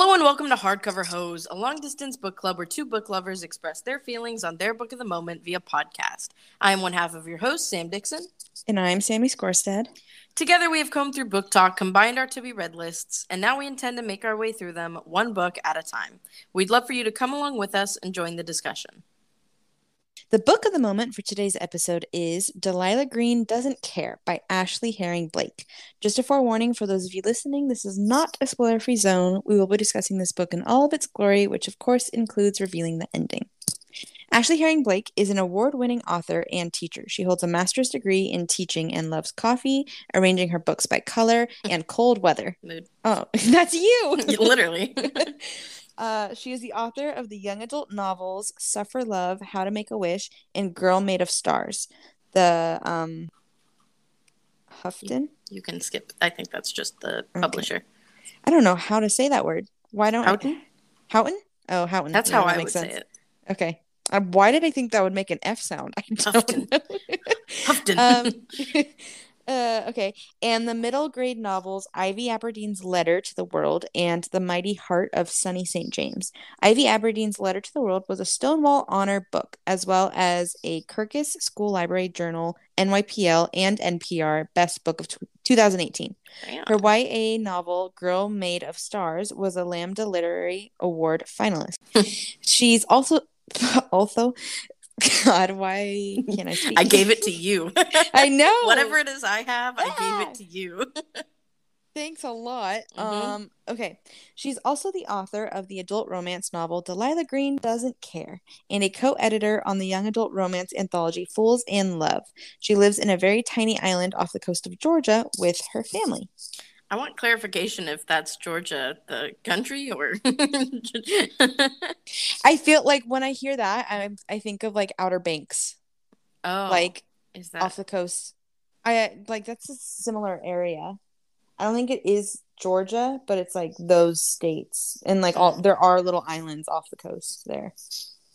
Hello and welcome to Hardcover Hose, a long distance book club where two book lovers express their feelings on their book of the moment via podcast. I am one half of your host, Sam Dixon. And I'm Sammy Skorstad. Together, we have combed through BookTok, combined our to be read lists, and now we intend to make our way through them one book at a time. We'd love for you to come along with us and join the discussion. The book of the moment for today's episode is Delilah Green Doesn't Care by Ashley Herring Blake. Just a forewarning for those of you listening, this is not a spoiler free zone. We will be discussing this book in all of its glory, which of course includes revealing the ending. Ashley Herring Blake is an award winning author and teacher. She holds a master's degree in teaching and loves coffee, arranging her books by color, and cold weather. Mood. Oh, that's you! Literally. Uh, she is the author of the young adult novels Suffer Love, How to Make a Wish, and Girl Made of Stars. The um, Houghton? you can skip. I think that's just the Okay. publisher. I don't know how to say that word. Why don't Houghton? Houghton? Oh, Houghton. That's how that I would makes say sense. it. Okay. Uh, why did I think that would make an F sound? I don't Houghton. know. Houghton. um, uh, okay. And the middle grade novels Ivy Aberdeen's Letter to the World and The Mighty Heart of Sunny St. James. Ivy Aberdeen's Letter to the World was a Stonewall Honor book, as well as a Kirkus School Library Journal, NYPL, and NPR Best Book of tw 2018. Damn. Her YA novel, Girl Made of Stars, was a Lambda Literary Award finalist. She's also, also, God, why can't I speak? I gave it to you. I know. Whatever it is I have, I gave it to you. Thanks a lot. Mhm. Um, okay. She's also the author of the adult romance novel Delilah Green Doesn't Care and a co-editor on the young adult romance anthology Fools in Love. She lives in a very tiny island off the coast of Georgia with her family. I want clarification if that's Georgia, the country, or I feel like when I hear that, I I think of like Outer Banks, oh, like is that off the coast. I like that's a similar area. I don't think it is Georgia, but it's like those states, and like all there are little islands off the coast there,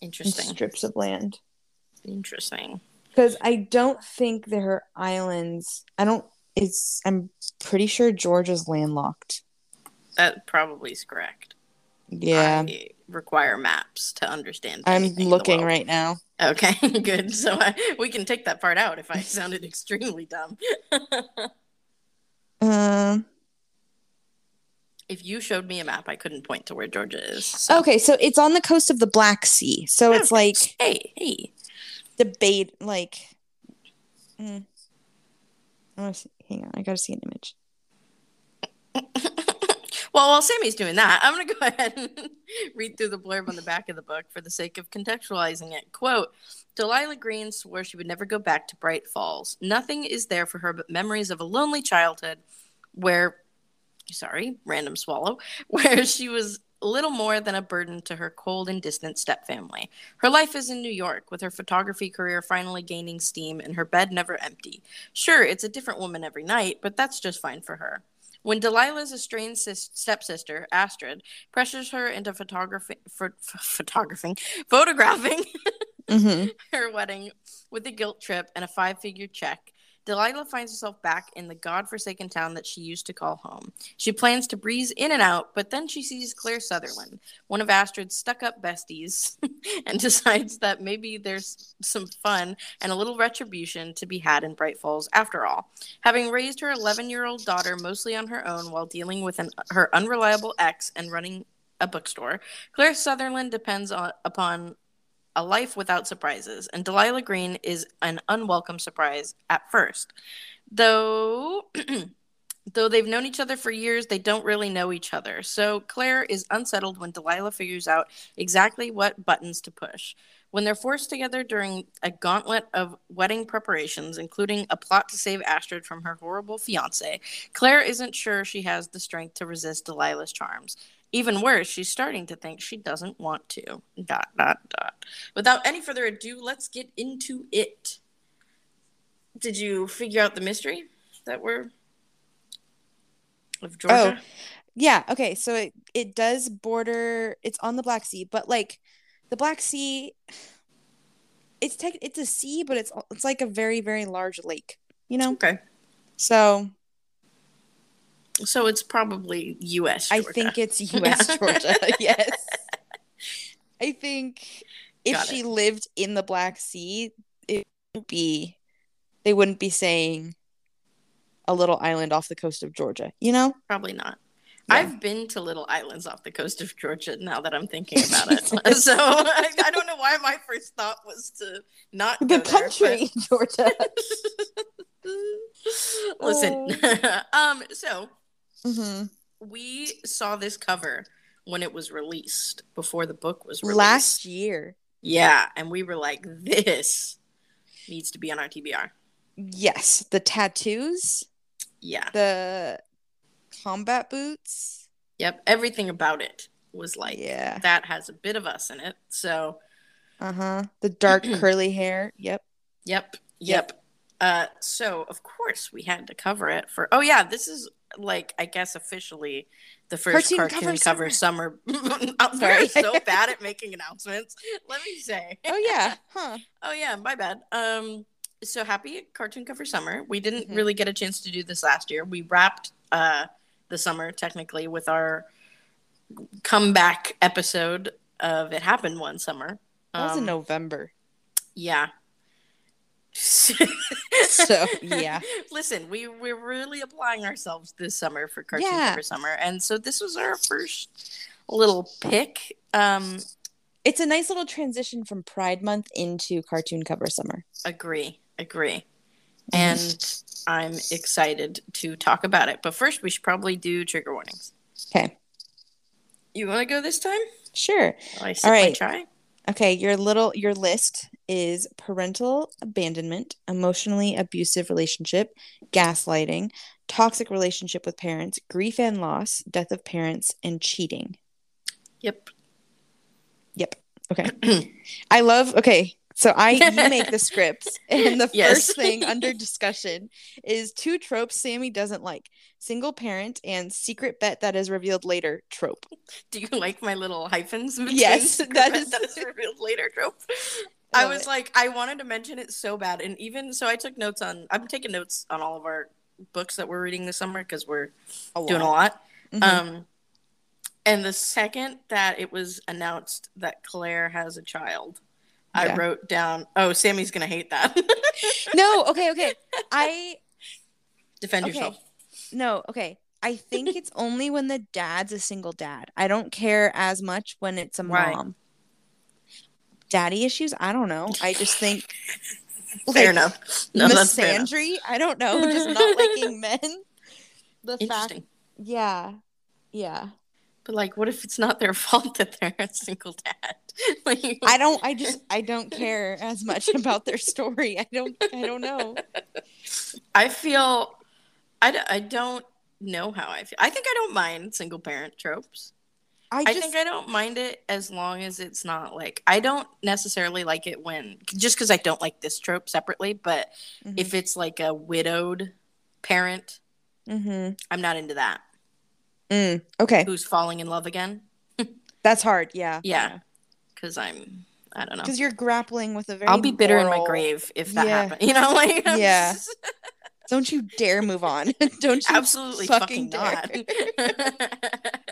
interesting? strips of land. Interesting. Because I don't think there are islands. I don't. It's. I'm pretty sure Georgia's landlocked. That probably is correct. Yeah, I require maps to understand. I'm anything in the looking right now. Okay, good. So I, we can take that part out if I sounded extremely dumb. Um. if you showed me a map, I couldn't point to where Georgia is. So. Okay, so it's on the coast of the Black Sea. So it's like Hey, hey. debate like mm. I see, hang on i gotta see an image Well, while Sammy's doing that, I'm to go ahead and read through the blurb on the back of the book for the sake of contextualizing it. Quote Delilah Green swore she would never go back to Bright Falls. Nothing is there for her but memories of a lonely childhood where, sorry, random swallow, where she was little more than a burden to her cold and distant stepfamily. Her life is in New York, with her photography career finally gaining steam and her bed never empty. Sure, it's a different woman every night, but that's just fine for her. When Delilah's estranged sis- stepsister, Astrid, pressures her into photography, ph- photographing, photographing mm-hmm. her wedding with a guilt trip and a five figure check, Delilah finds herself back in the god-forsaken town that she used to call home. She plans to breeze in and out, but then she sees Claire Sutherland, one of Astrid's stuck-up besties, and decides that maybe there's some fun and a little retribution to be had in Bright Falls after all. Having raised her 11-year-old daughter mostly on her own while dealing with an, her unreliable ex and running a bookstore, Claire Sutherland depends on, upon a life without surprises, and Delilah Green is an unwelcome surprise at first. Though though they've known each other for years, they don't really know each other. So Claire is unsettled when Delilah figures out exactly what buttons to push. When they're forced together during a gauntlet of wedding preparations, including a plot to save Astrid from her horrible fiance, Claire isn't sure she has the strength to resist Delilah's charms. Even worse, she's starting to think she doesn't want to. Dot, dot, dot. Without any further ado, let's get into it. Did you figure out the mystery that we're of Georgia? Oh, yeah okay so it, it does border it's on the black sea but like the black sea it's tech it's a sea but it's it's like a very very large lake you know Okay. so So it's probably U.S. I think it's U.S. Georgia. yes. I think if Got she it. lived in the Black Sea, it would be they wouldn't be saying a little island off the coast of Georgia. You know? Probably not. Yeah. I've been to little islands off the coast of Georgia now that I'm thinking about it. so I, I don't know why my first thought was to not go The there, country, Georgia. but- Listen, um, so Mhm. we saw this cover when it was released before the book was released. Last year. yeah, and we were like, this needs to be on our TBR. Yes, the tattoos, Yeah, the combat boots. yep, everything about it was like yeah. that has a bit of us in it. So Uh-huh. The dark curly hair. Yep. Yep. Yep. Uh, so of course we had to cover it for. Oh yeah, this is like I guess officially the first Cartoon cartoon, cover cover, summer. I'm Sorry. so bad at making announcements. Let me say. Oh yeah. Huh. Oh yeah, my bad. Um, so happy cartoon cover summer. We didn't Mhm. really get a chance to do this last year. We wrapped uh the summer technically with our comeback episode of It Happened One Summer. That was in Um, November. Yeah. So, yeah. Listen, we we're really applying ourselves this summer for cartoon Yeah. cover summer, and so this was our first little pick. Um, It's a nice little transition from Pride Month into cartoon cover summer. agree, agree, Mm-hmm. and I'm excited to talk about it. But first, we should probably do trigger warnings. Okay. You want to go this time? Sure. While I sip All right. Okay, your little your list is parental abandonment, emotionally abusive relationship, gaslighting, toxic relationship with parents, grief and loss, death of parents, and cheating. Yep. Yep. Okay. I love okay. So I you make the scripts and the Yes. first thing under discussion is two tropes Sammy doesn't like. Single parent and secret bet that is revealed later trope. Do you like my little hyphens? Yes, that is- that is revealed later trope. I was it. like, I wanted to mention it so bad, and even so, I took notes on. I'm taking notes on all of our books that we're reading this summer because we're doing a lot. Mhm. Um, and the second that it was announced that Claire has a child, Yeah. I wrote down, "Oh, Sammy's gonna hate that." no, okay, okay. I Defend Okay. yourself. No, okay. I think it's only when the dad's a single dad. I don't care as much when it's a Right. mom. Daddy issues? I don't know. I just think Fair like, enough. No, fair enough. misandry? I don't know. Just not liking men. The fact, Interesting. yeah, yeah. But like, what if it's not their fault that they're a single dad? like, I don't. I just. I don't care as much about their story. I don't. I don't know. I feel I. I don't know how I feel. I think I don't mind single parent tropes. I I, think I don't mind it as long as it's not like I don't necessarily like it when just because I don't like this trope separately, but Mhm. if it's like a widowed parent, Mhm. I'm not into that. Mm, okay, Who's falling in love again? that's hard. Yeah. Yeah. Because I'm I don't know. Because you're grappling with a very. I'll be bitter in my grave if that Yeah. happens. You know, like Yeah. Don't you dare move on. Don't you absolutely fucking fucking, dare. not.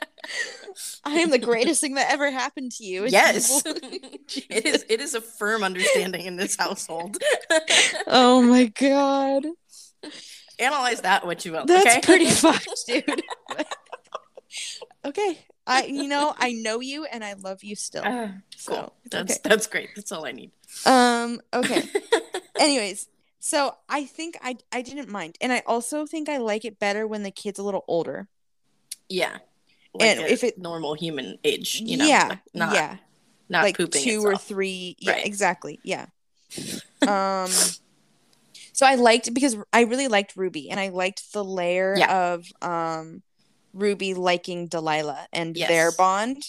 I am the greatest thing that ever happened to you. yes, it is. It is a firm understanding in this household. Oh my god. Analyze that what you will. That's okay? pretty fucked, dude. okay. I you know, I know you and I love you still. Ah, cool. So, that's okay. that's great. That's all I need. Um, okay. Anyways, so I think I I didn't mind. And I also think I like it better when the kid's a little older. yeah. And a if it- normal human age, you know, yeah. like not yeah. not like pooping two or three. Yeah, Right. exactly. Yeah. um so I liked because I really liked Ruby and I liked the layer Yeah. of um Ruby liking Delilah and their bond.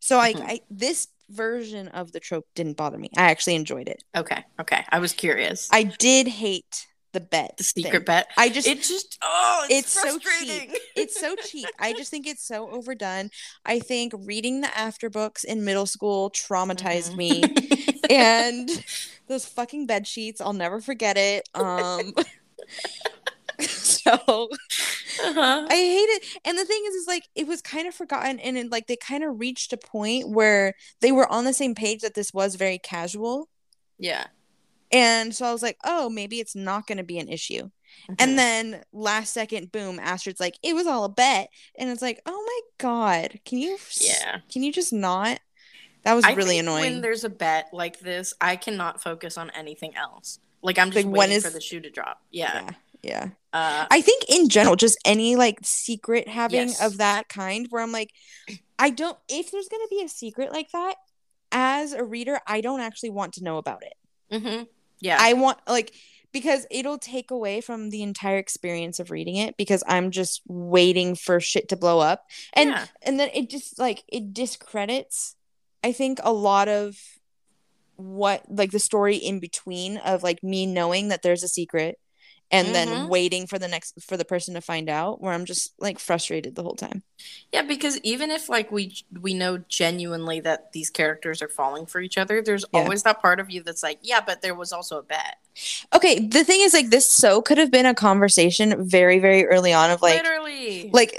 So I, Mhm. I this version of the trope didn't bother me. I actually enjoyed it. Okay, okay. I was curious. I did hate the bet. the secret thing. bet. I just It just oh, it's, it's so cheap. frustrating. it's so cheap. I just think it's so overdone. I think reading the after books in middle school traumatized Mhm. me. and those fucking bed sheets i'll never forget it um so Uh-huh. I hate it. And the thing is, is like it was kind of forgotten, and it, like they kind of reached a point where they were on the same page that this was very casual. Yeah. And so I was like, oh, maybe it's not going to be an issue. Mhm. And then last second, boom, Astrid's like, it was all a bet. And it's like, oh my God, can you, Yeah. can you just not? That was I really annoying. When there's a bet like this, I cannot focus on anything else. Like I'm just Like, waiting is- for the shoe to drop. Yeah. yeah. Yeah. Uh, I think in general, just any like secret having Yes. of that kind where I'm like, I don't, if there's going to be a secret like that, as a reader, I don't actually want to know about it. hmm Yeah. I want, like, because it'll take away from the entire experience of reading it because I'm just waiting for shit to blow up. And, yeah. and then it just like, it discredits, I think, a lot of what, like, the story in between of like me knowing that there's a secret and then Mhm. waiting for the next for the person to find out where i'm just like frustrated the whole time Yeah, because even if like we we know genuinely that these characters are falling for each other, there's Yeah. always that part of you that's like, yeah, but there was also a bet. okay the thing is like this so could have been a conversation very very early on of like Literally. like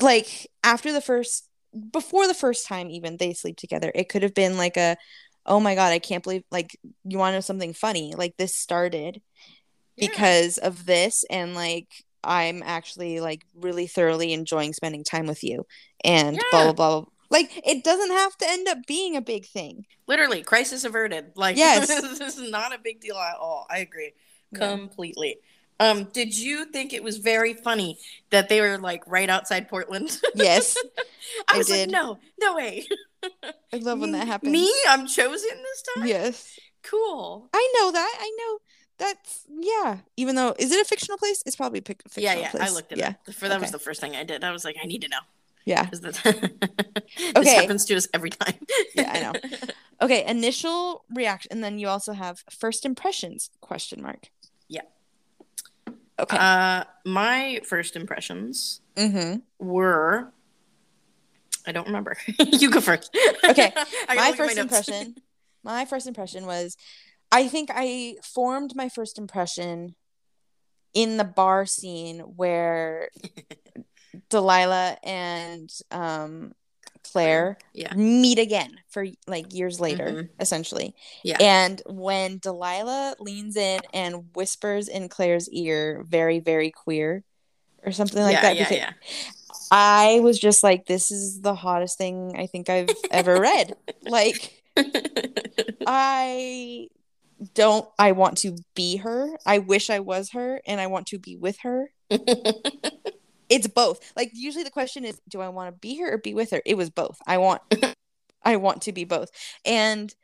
like after the first before the first time even they sleep together it could have been like a oh my god i can't believe like you want to know something funny like this started Yeah. because of this and like i'm actually like really thoroughly enjoying spending time with you and blah Yeah. blah blah like it doesn't have to end up being a big thing Literally, crisis averted. Like Yes. this is not a big deal at all. I agree. Yeah. Completely. Um, did you think it was very funny that they were like right outside Portland? yes I I was did. like, no, no way. i love when that happens Me, I'm chosen this time. yes Cool. i know that i know that's yeah even though is it a fictional place it's probably a pic- fictional Yeah, yeah. place I looked at it yeah up. For that was the first thing I did. I was like, I need to know. Yeah. this Okay. happens to us every time. Yeah, I know. Okay, initial reaction, and then you also have first impressions? Question mark. Yeah. Okay. Uh, my first impressions mm-hmm. were. I don't remember. you go first. Okay, My first notes. impression. My first impression was, I think I formed my first impression in the bar scene where Delilah and um, Claire Yeah. meet again for like years later, Mhm. essentially. Yeah. And when Delilah leans in and whispers in Claire's ear, very, very queer, or something like yeah, that, yeah, yeah. I was just like, this is the hottest thing I think I've ever read. Like, I don't, I want to be her. I wish I was her, and I want to be with her. It's both. Like, usually the question is, do I want to be her or be with her? It was both. I want, I want to be both. And,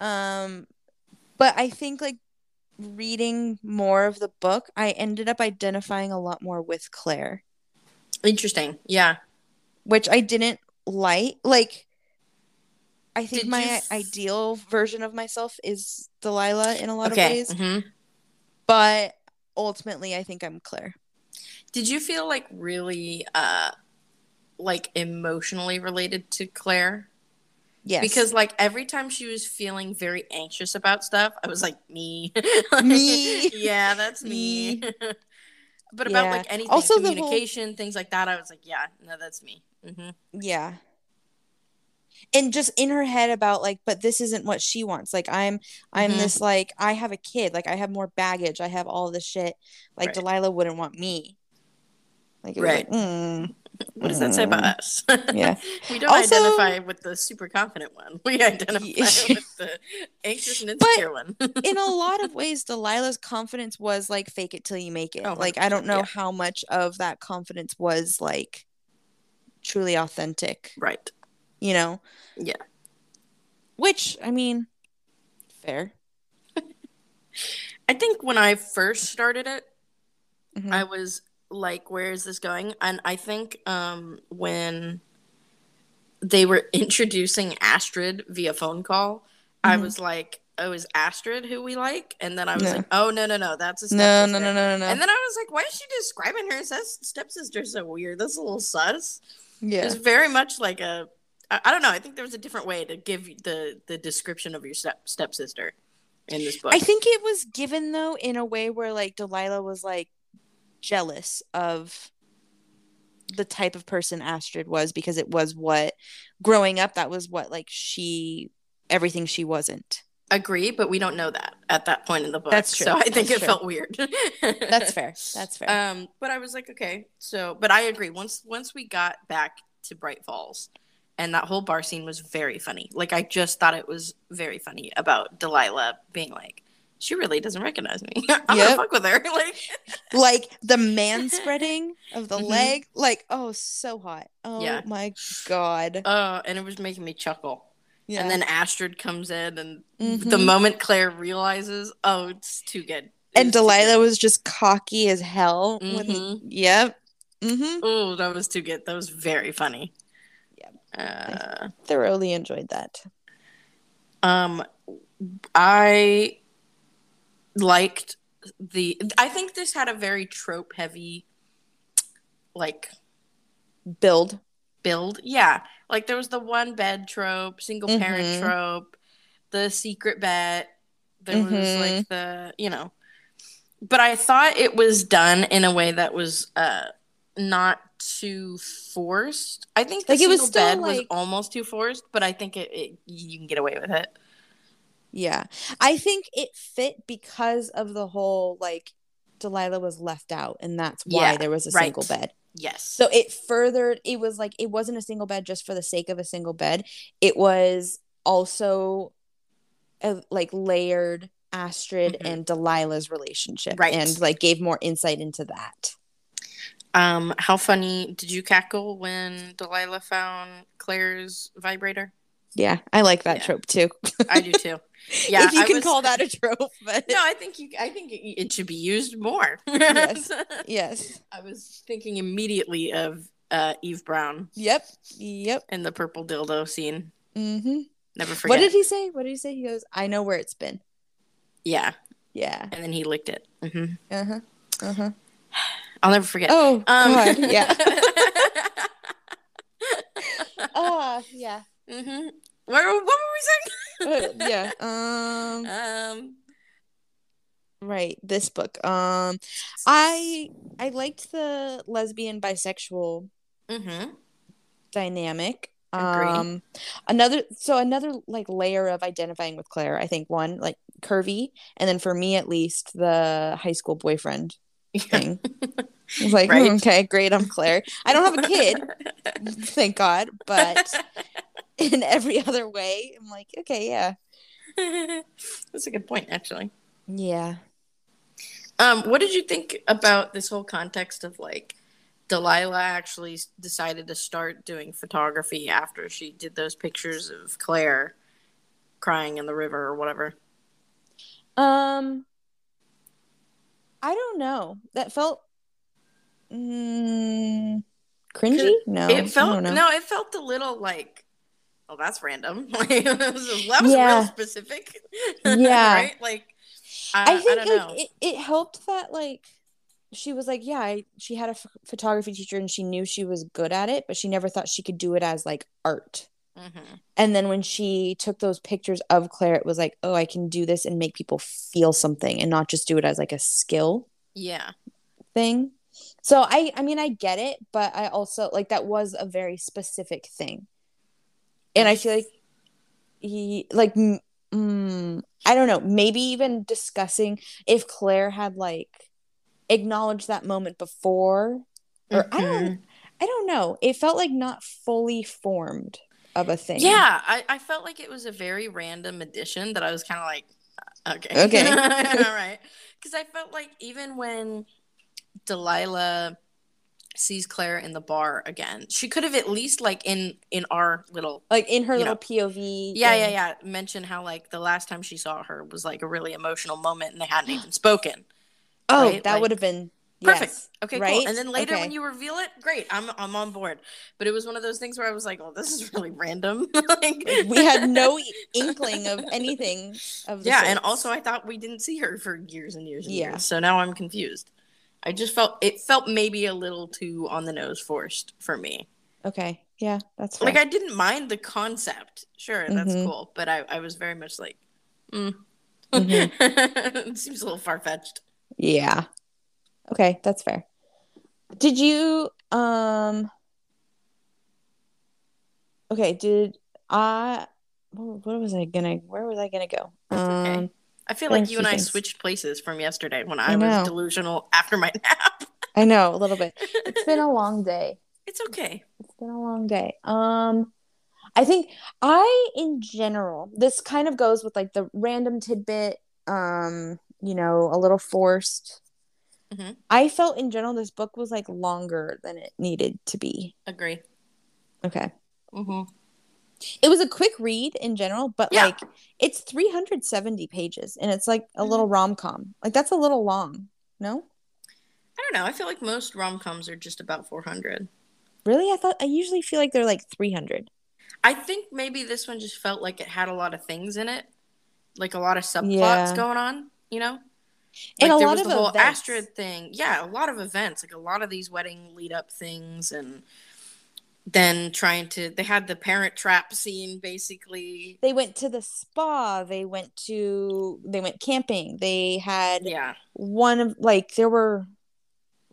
um, but I think like reading more of the book, I ended up identifying a lot more with Claire. Interesting. Yeah. which I didn't like. Like, I think Did my f- ideal version of myself is Delilah in a lot Okay. of ways, mhm. but ultimately, I think I'm Claire. Did you feel like really, uh, like emotionally related to Claire? Yes, Because like every time she was feeling very anxious about stuff, I was like, me, Me. yeah, that's me. Me. but about Yeah. like anything, Also, the whole- communication, things like that, I was like, yeah, no, that's me. hmm yeah, and just in her head about like, but this isn't what she wants. Like, I'm, I'm Mhm. this like, I have a kid. Like, I have more baggage. I have all this shit. Like, Right. Delilah wouldn't want me. Like, it was Right. like, mm, What does that say about us? yeah. we don't Also- identify with the super confident one. We identify with the anxious and insecure one. in a lot of ways, Delilah's confidence was like fake it till you make it. Oh, like I don't know yeah. how much of that confidence was like truly authentic, right. You know? Yeah. Which I mean, fair. I think when I first started it, Mhm. I was like, where is this going? And I think um, when they were introducing Astrid via phone call, I Mhm. was like, oh, is Astrid who we like? And then I was No. like, oh, no, no, no, that's a No, stepsister. no, no, no, no, no. And then I was like, why is she describing her as stepsister so weird? That's a little sus. yeah. It's very much like a, I, I don't know. I think there was a different way to give the the description of your step stepsister in this book. I think it was given though in a way where like Delilah was like jealous of the type of person Astrid was because it was what growing up that was what like she everything she wasn't. Agree, but we don't know that at that point in the book. That's true. So I think That's it true. felt weird. That's fair. That's fair. Um, but I was like, okay. So, but I agree. Once once we got back to Bright Falls, and that whole bar scene was very funny. Like I just thought it was very funny about Delilah being like, she really doesn't recognize me. I'm Yep. gonna fuck with her. like, like the man spreading of the Mhm. leg like oh so hot oh Yeah. my god uh, and it was making me chuckle. yeah. And then Astrid comes in, and the Mhm. moment Claire realizes, oh, it's too good. It and delilah good. was just cocky as hell when Mhm. yep hmm Oh, that was too good. That was very funny. Uh, thoroughly enjoyed that um, I liked the. I think this had a very trope heavy, like build build. Yeah, like there was the one bed trope, single parent Mhm. trope, the secret bet. There was Mhm. like the you know, but I thought it was done in a way that was uh not too forced. I think the Like, it was single still, bed was like- almost too forced, but I think it, it you can get away with it. yeah i think it fit because of the whole like delilah was left out and that's why Yeah, there was a right. single bed Yes. So it furthered, it was like, it wasn't a single bed just for the sake of a single bed. It was also uh, like layered Astrid Mhm. and Delilah's relationship. Right. And like gave more insight into that. Um, how funny did you cackle when Delilah found Claire's vibrator? Yeah. I like that Yeah. trope too. I do too. Yeah, if you I can was- call that a trope, but No, I think you. I think it, it should be used more. Yes. yes. I was thinking immediately of uh, Eve Brown Yep. Yep. in the purple dildo scene. Mm-hmm. Never forget. What did he say? What did he say? He goes, I know where it's been. Yeah, Yeah. and then he licked it. Mm-hmm. Uh huh. Uh huh. I'll never forget. Oh, Um, God. Yeah. Ah, yeah. hmm Where, what were we Uh, saying? yeah. Um. Um. right this book um i i liked the lesbian bisexual hmm dynamic Agree. um another so another like layer of identifying with claire i think one like curvy and then for me at least the high school boyfriend thing I was like Right. "Hmm, okay great i'm claire i don't have a kid thank god but in every other way i'm like okay yeah That's a good point, actually. yeah Um, what did you think about this whole context of like Delilah actually decided to start doing photography after she did those pictures of Claire crying in the river or whatever? Um, I don't know. That felt mm, cringy. No, it felt no, it felt a little like, oh, that's random. Like that was, that was Yeah. real specific. Yeah. right. Like I, I think don't like it, it helped that like she was like, yeah, I, she had a photography teacher and she knew she was good at it, but she never thought she could do it as like art. Mhm. And then when she took those pictures of Claire, it was like, oh, I can do this and make people feel something and not just do it as like a skill. Yeah. thing. So I I mean I get it, but I also like that was a very specific thing. And I feel like he like mm, I don't know, maybe even discussing if Claire had like acknowledged that moment before or I don't Mhm. I don't know. It felt like not fully formed of a thing. Yeah, I, I felt like it was a very random addition that I was kind of like, uh, okay, Okay. all right, because I felt like even when Delilah sees Claire in the bar again, she could have at least like in in our little Like in her little know. POV. yeah yeah yeah mention how like the last time she saw her was like a really emotional moment and they hadn't even spoken. Oh, right? that Like- would have been Perfect. yes. Okay, right? cool. And then later Okay. when you reveal it, great. I'm I'm on board. But it was one of those things where I was like, "Oh, this is really random." like, we had no inkling of anything of the yeah and also i thought we didn't see her for years and years and Yeah. years so now i'm confused i just felt it felt maybe a little too on the nose forced for me okay yeah that's fair. like i didn't mind the concept sure that's Mhm. cool but i, I was very much like mm. Mhm. it seems a little far-fetched yeah okay that's fair Did you um Okay, did I what was I gonna where was I gonna go? That's okay. Um I feel like you and I things. switched places from yesterday when I I, was delusional after my nap. I know a little bit. It's been a long day. it's okay. It's been a long day. Um, I think I, in general, this kind of goes with like the random tidbit, um, you know, a little forced. Mhm. I felt in general this book was like longer than it needed to be. Agree. Okay. hmm It was a quick read in general, but Yeah. like it's 370 pages and it's like a Mhm. little rom com. Like that's a little long. No? I don't know. I feel like most rom coms are just about 400. Really? I thought I usually feel like they're like 300. I think maybe this one just felt like it had a lot of things in it, like a lot of subplots Yeah. going on. You know, And like a there lot was of the whole events. Astrid thing. Yeah, a lot of events, like a lot of these wedding lead up things, and then trying to. They had the parent trap scene basically. they went to the spa they went to they went camping they had Yeah, one of like there were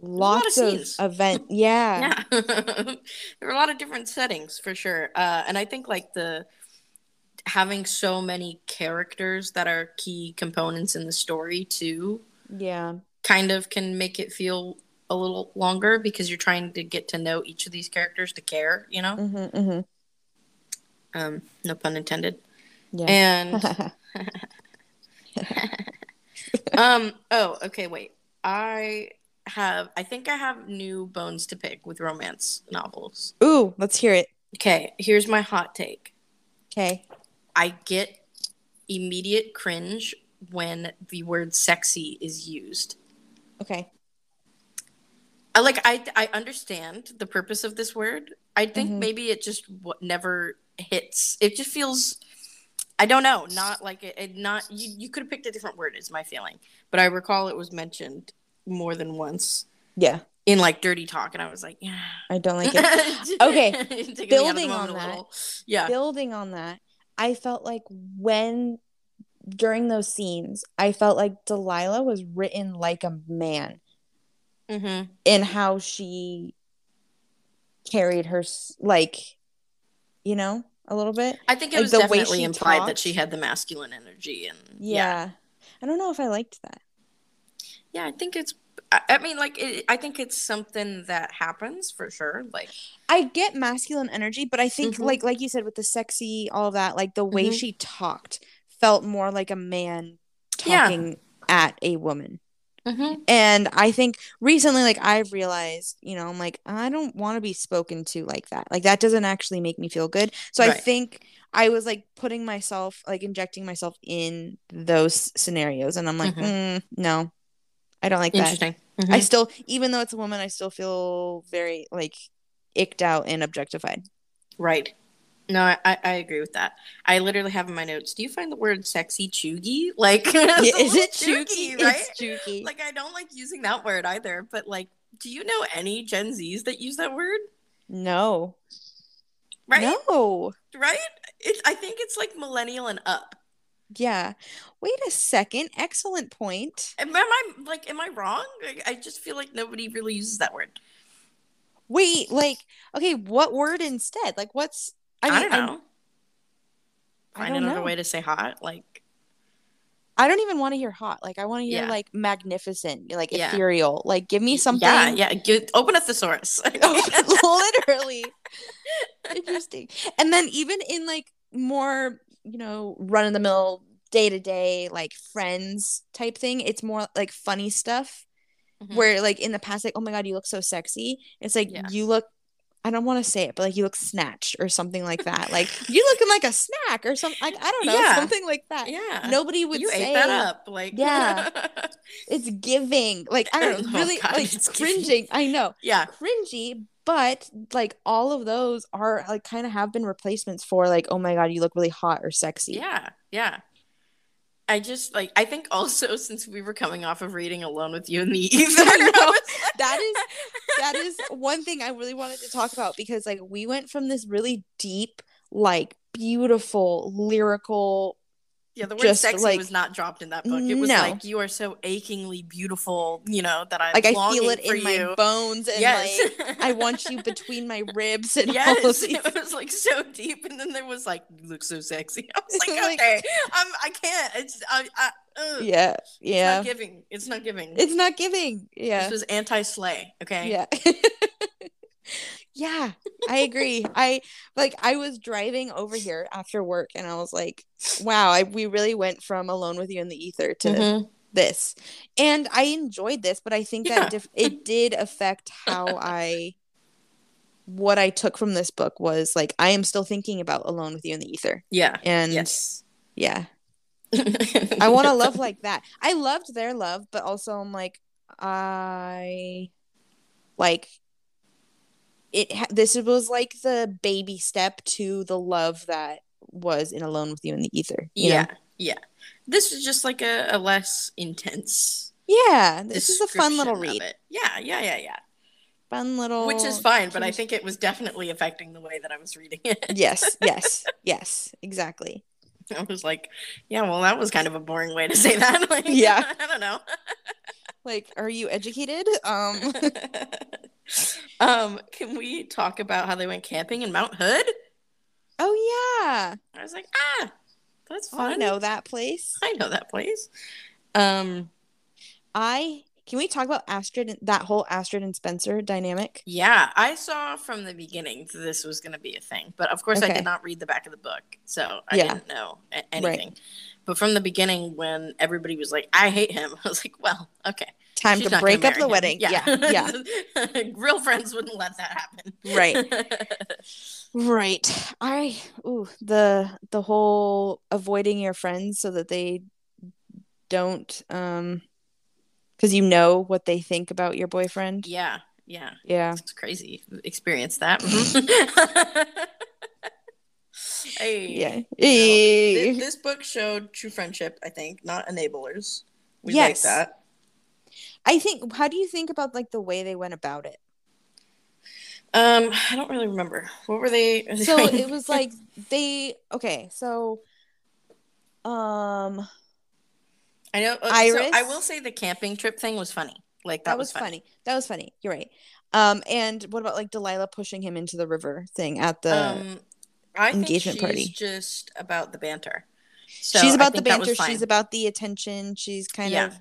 lot of lots of, scenes. event yeah yeah. there were a lot of different settings for sure, uh, and I think like the having so many characters that are key components in the story too yeah kind of can make it feel a little longer because you're trying to get to know each of these characters to care, you know? hmm hmm Um, no pun intended. yeah And um oh, okay, wait. I have I think I have new bones to pick with romance novels. ooh let's hear it Okay, here's my hot take. okay I get immediate cringe when the word sexy is used. okay I like I I understand the purpose of this word. I think Mhm. maybe it just w- never hits. It just feels I don't know, not like it, it not you you could have picked a different word is my feeling. But I recall it was mentioned more than once yeah in like dirty talk and I was like, yeah. i don't like it Okay, Taking me out of the building on that. Yeah. building on that i felt like when during those scenes i felt like delilah was written like a man Mhm. in how she carried her like you know a little bit I think it Like, was the way definitely she implied that she had the masculine energy and yeah. i don't know if i liked that yeah i think it's i, I mean like it, i think it's something that happens for sure like i get masculine energy but i think Mhm. like like you said with the sexy all of that like the way Mhm. she talked felt more like a man Yeah. talking at a woman mm-hmm. and i think recently like i've realized you know i'm like i don't want to be spoken to like that like that doesn't actually make me feel good so i think i was like putting myself like injecting myself in those scenarios and i'm like Mhm. mm, no i don't like that. Interesting. Mm-hmm. I still even though it's a woman i still feel very like icked out and objectified. Right. No I, I agree with that. I literally have in my notes do you find the word sexy cheugy? Like Yeah, is it cheugy right it's cheugy like i don't like using that word either but like do you know any gen z's that use that word? No. Right? No. Right? It's i think it's like millennial and up yeah wait a second excellent point am, am i like am i wrong I, I just feel like nobody really uses that word Wait, like, okay, what word instead? Like, what's? i, mean, I don't know I find don't another know. way to say hot like I don't even want to hear hot. Like, I want to hear Yeah. like magnificent, like Yeah. ethereal. Like, give me something. yeah yeah Give, open a thesaurus oh, literally interesting. And then even in like more, you know, run of the mill, day to day, like friends type thing, it's more like funny stuff. Mhm. Where like in the past, like, oh my god, you look so sexy. It's like Yeah. you look. I don't want to say it, but like you look snatched or something like that. Like you looking like a snack or something. Like I don't know, Yeah. something like that. yeah Nobody would you say ate that up like Yeah. it's giving. Like I don't know, Oh, really God, like it's giving. cringing. I know, yeah cringy, but like all of those are like kind of have been replacements for like, oh my god, you look really hot or sexy. yeah yeah i just like i think also since we were coming off of reading alone with you in the ether I know. That is that is one thing I really wanted to talk about because like we went from this really deep, like beautiful, lyrical Yeah, the word Just, sexy like- was not dropped in that book. It was No. like you are so achingly beautiful, you know, that I'm like I feel it in you. my bones and yes. like I want you between my ribs and all Yes, of these. it was like so deep, and then there was like, "You look so sexy." I was like, Like- "Okay, I'm, I can't. It's, I, I, ugh. Yeah, It's yeah. not giving. It's not giving. It's not giving. Yeah. This was anti-slay. Okay. Yeah. yeah, I agree. I like I was driving over here after work and I was like, wow, I we really went from Alone with You in the Ether to Mhm. this. And I enjoyed this, but I think Yeah. that dif- it did affect how I what I took from this book was like I am still thinking about Alone with You in the Ether. Yeah. And yes. yeah, I want a love like that. I loved their love, but also I'm like, I like it. This was like the baby step to the love that was in Alone with You in the Ether. you know? Yeah. Yeah. This is just like a, a less intense. yeah. This is a fun little read. Yeah. Yeah. Yeah. Yeah. Fun little, Which is fine, but I think it was definitely affecting the way that I was reading it. yes, yes, yes, exactly. I was like, yeah, well, that was kind of a boring way to say that. Like, Yeah. I don't know. Like, are you educated? Um, um, can we talk about how they went camping in Mount Hood? oh yeah, I was like, ah, that's fun. I know that place. I know that place. Um, I can we talk about Astrid and that whole Astrid and Spencer dynamic? yeah, I saw from the beginning that this was going to be a thing, but of course I did not read the back of the book, so I Yeah. didn't know anything. But from the beginning, when everybody was like, "I hate him," I was like, "Well, okay." Time She's to break up the him. wedding. Yeah, yeah. Real friends wouldn't let that happen. Right. Right. I ooh the the whole avoiding your friends so that they don't um because you know what they think about your boyfriend. yeah. Yeah. Yeah. It's crazy. Experience that. Hey. Yeah. No, Eh. thi- this book showed true friendship, I think, not enablers. We Yes. like that. I think how do you think about like the way they went about it? Um, I don't really remember. What were they? So it was like they okay, so um I know. uh, Iris? So I will say the camping trip thing was funny. Like that, that, was funny. That was funny. You're right. Um and what about like Delilah pushing him into the river thing at the um, I think engagement she's party. just about the banter. So she's about the think that was banter, she's about the attention, she's kind Yeah. of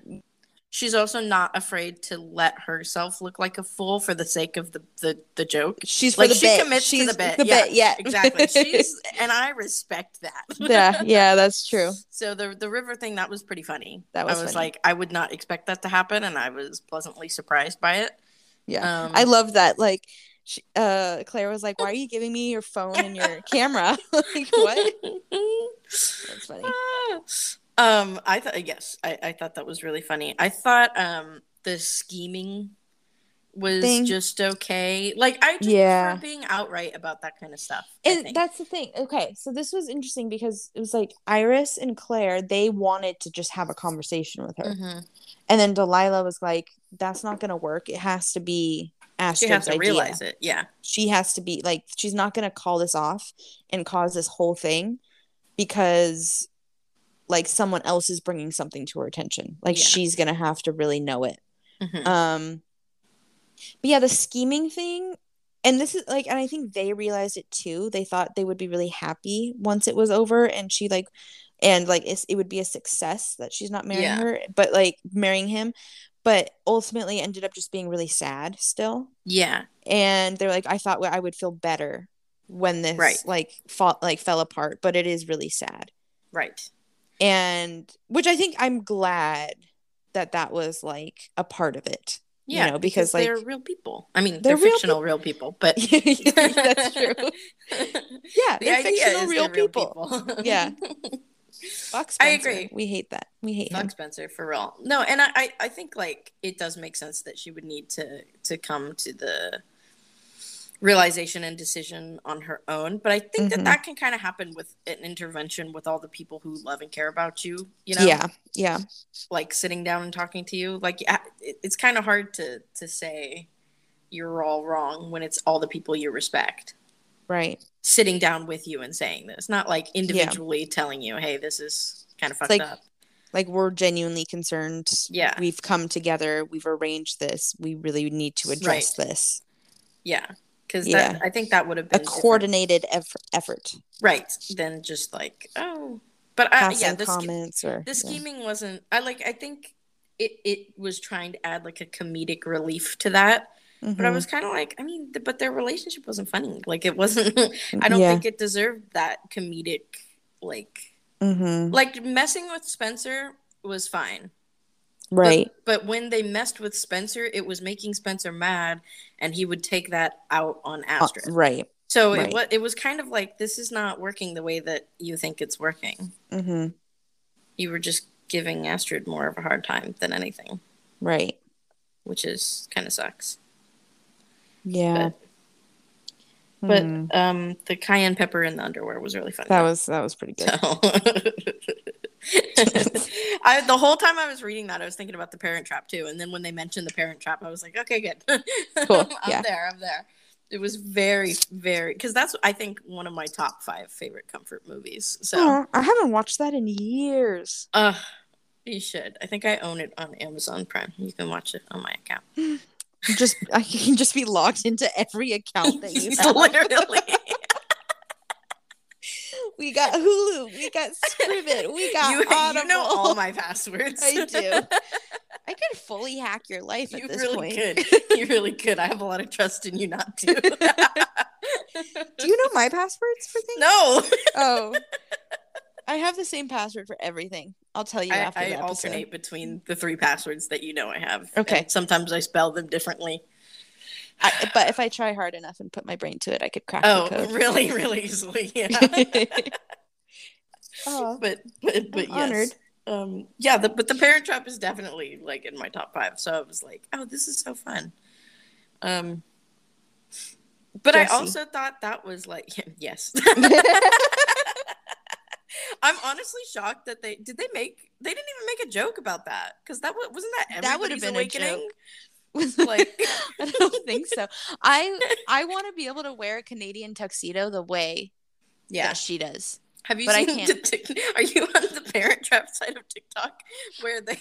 She's also not afraid to let herself look like a fool for the sake of the the, the joke. she's for Like the she bit. commits she's to the bit. The yeah, bit, yeah. exactly. She's and I respect that. yeah, yeah, that's true. So the the river thing that was pretty funny. That was I was funny. like I would not expect that to happen, and I was pleasantly surprised by it. Yeah. Um, I love that. Like she, uh Claire was like, Why are you giving me your phone and your camera? like what? That's funny. um, I thought yes, I, I thought that was really funny. I thought um the scheming was Thing. just okay. Like I just Yeah. being outright about that kind of stuff. And that's the thing. Okay, so this was interesting because it was like Iris and Claire, they wanted to just have a conversation with her. Mhm. And then Delilah was like, That's not gonna work. It has to be she has to idea. realize it. Yeah, she has to be like she's not going to call this off and cause this whole thing because like someone else is bringing something to her attention like Yeah. she's going to have to really know it Mhm. um but yeah the scheming thing and this is like and i think they realized it too they thought they would be really happy once it was over and she like and like it's, it would be a success that she's not marrying Yeah. her but like marrying him but ultimately ended up just being really sad still yeah, and they're like i thought i would feel better when this Right. like fought like fell apart but it is really sad right. and which i think i'm glad that that was like a part of it you Yeah, know, because, like- they're real people. I mean, They're they're, real fictional real people, but that's true yeah the they're fictional real they're real people, people. Yeah. Fox I agree. we hate that we hate him Spencer for real. No, and I, I, I think like it does make sense that she would need to to come to the realization and decision on her own. But I think Mhm. that that can kind of happen with an intervention with all the people who love and care about you. You know, yeah yeah like sitting down and talking to you. Like it's kind of hard to to say you're all wrong when it's all the people you respect right sitting down with you and saying this, not like individually telling you, "Hey, this is kind of fucked like- up. Like we're genuinely concerned. Yeah. We've come together. We've arranged this. We really need to address this. Yeah, because Yeah. I think that would have been a coordinated eff- effort. right? Then just like oh, but I, yeah, the, sch- or the yeah. scheming wasn't. I like. I think it it was trying to add like a comedic relief to that. But I was kind of like, I mean, th- but their relationship wasn't funny. Like it wasn't. I don't Yeah. think it deserved that comedic like Mhm. like messing with Spencer was fine. Right. But, when they messed with Spencer, it was making Spencer mad, and he would take that out on Uh, Astrid. right. So right. it was it was kind of like this is not working the way that you think it's working. hmm You were just giving Astrid more of a hard time than anything, Right. which is kind of sucks. Yeah. But Mhm. um, the cayenne pepper in the underwear was really funny. that was that was pretty good. So- I the whole time I was reading that, I was thinking about the Parent Trap too, and then when they mentioned the Parent Trap, I was like, okay, good, Cool, I'm yeah. there, I'm there. It was very, very because that's I think one of my top five favorite comfort movies. So, Aw, I haven't watched that in years. uh, you should. I think I own it on Amazon Prime. You can watch it on my account. Just I can just be logged into every account that you have. literally. We got Hulu, we got Scribd, we got you, Audible. you know all my passwords. I do. I could fully hack your life at You this really point. could. You really could. I have a lot of trust in you not to. Do you know my passwords for things? no. Oh. I have the same password for everything. I'll tell you I, after I the episode. alternate between the three passwords that you know I have. Okay. And sometimes I spell them differently. I, but if I try hard enough and put my brain to it, I could crack Oh, the code. really, really easily. Yeah. oh, but but but I'm yes. honored. Um yeah, the, but the Parent Trap is definitely like in my top five. So I was like, oh, this is so fun. Um but Jesse. I also thought that was like yes. I'm honestly shocked that they did they make they didn't even make a joke about that because that wasn't that That would have been a awakening. joke. Like- I don't think so. I I want to be able to wear a Canadian tuxedo the way Yeah, she does. have you but I seen can't. the Tik- Are you on the Parent Trap side of TikTok where they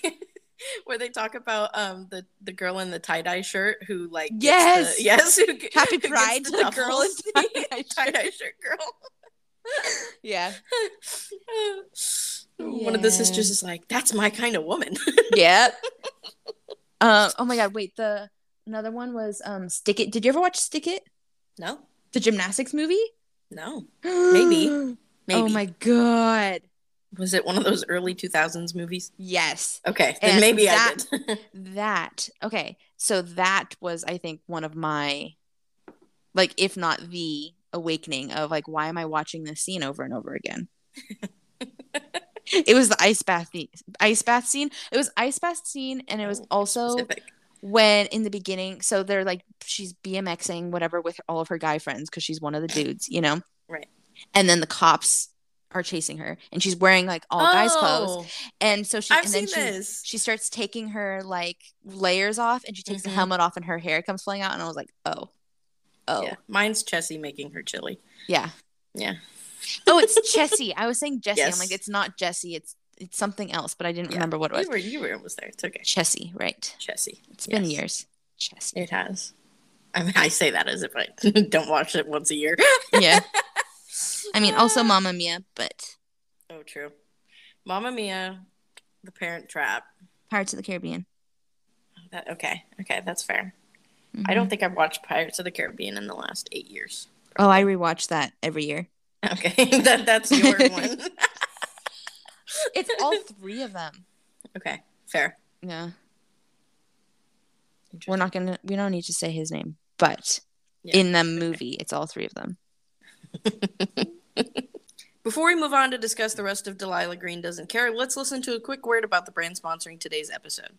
where they talk about um the the girl in the tie dye shirt who like Yes! the, yes who, Happy who Pride to the girl in tie-dye tie dye shirt girl. Yeah. One of the sisters is like, "That's my kind of woman." Yep. uh, oh my god, wait, the another one was um Stick It. Did you ever watch Stick It? no, The gymnastics movie? no, Maybe. maybe. Oh my god. Was it one of those early two thousands movies? Yes. Okay, then And maybe that- I did. That. Okay. So that was I think one of my like if not the awakening of like why am I watching this scene over and over again? it was the ice bath the ice bath scene. It was ice bath scene and it was Oh, also Specific. when in the beginning so they're like she's bmxing whatever with all of her guy friends because she's one of the dudes you know Right. and then the cops are chasing her and she's wearing like all guys clothes Oh, and so she I've and then she this. she starts taking her like layers off and she takes Mhm. the helmet off and her hair comes flying out and i was like oh oh Yeah, mine's Chessy making her chili. yeah Yeah. oh it's chessy i was saying jesse i'm like it's not jesse it's it's something else but i didn't Yeah. remember what it was You were you were almost there. It's okay. chessy right Chessy. it's been years chessy It has. I mean, I say that as if I don't watch it once a year. yeah i mean also Mamma mia but Oh, true. Mamma Mia, The Parent Trap. pirates of the caribbean That okay, okay, that's fair. I Mhm. don't think I've watched Pirates of the Caribbean in the last eight years. Oh, I rewatch that every year. Okay, that that's your one. It's all three of them. okay, fair. Yeah. We're not gonna we don't need to say his name, but Yeah, in the movie, it's all three of them. Before we move on to discuss the rest of Delilah Green Doesn't Care, let's listen to a quick word about the brand sponsoring today's episode.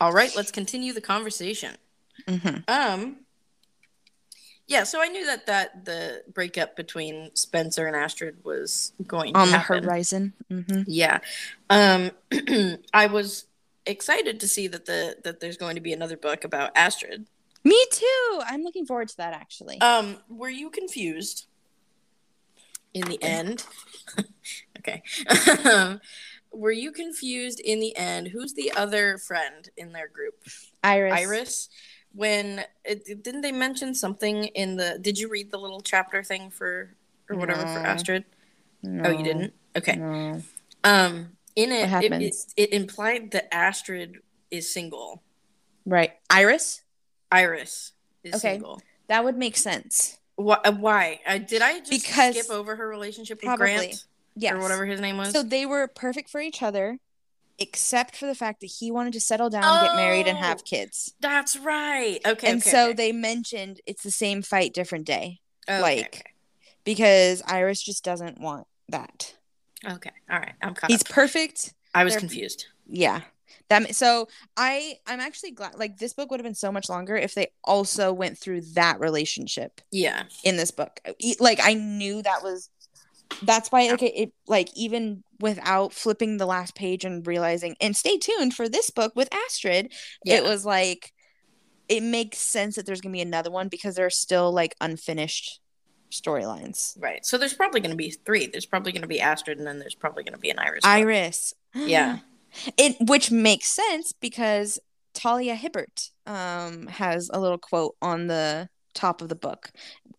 All right, let's continue the conversation. hmm Um. Yeah, so I knew that that the breakup between Spencer and Astrid was going On to the horizon. hmm Yeah. Um I was excited to see that the that there's going to be another book about Astrid. Me too. I'm looking forward to that actually. Um were you confused in the end? okay. were you confused in the end who's the other friend in their group? Iris. Iris when it, didn't they mention something in the did you read the little chapter thing for or whatever for Astrid? No, Oh, you didn't? Okay. No. Um, in it, it, it, it implied that Astrid is single. Right. Iris. Iris is Okay. single. That would make sense. Why? uh, why? Uh, did I just Because- skip over her relationship with Probably. Grant Yes. or whatever his name was? So they were perfect for each other, except for the fact that he wanted to settle down, get married, and have Oh, kids. That's right. Okay. and okay, so okay. they mentioned it's the same fight, different day, oh, Okay, like- because Iris just doesn't want that. okay. All right. I'm caught He's up. perfect. I was they're- confused. Yeah. That so I I'm actually glad like this book would have been so much longer if they also went through that relationship Yeah. in this book. Like I knew that was that's why like it, it like even without flipping the last page and realizing and stay tuned for this book with Astrid, Yeah. it was like it makes sense that there's gonna be another one because there are still like unfinished storylines. right. So there's probably going to be three. There's probably going to be Astrid, and then there's probably going to be an Iris. book. Iris. Yeah. It which makes sense because Talia Hibbert um has a little quote on the top of the book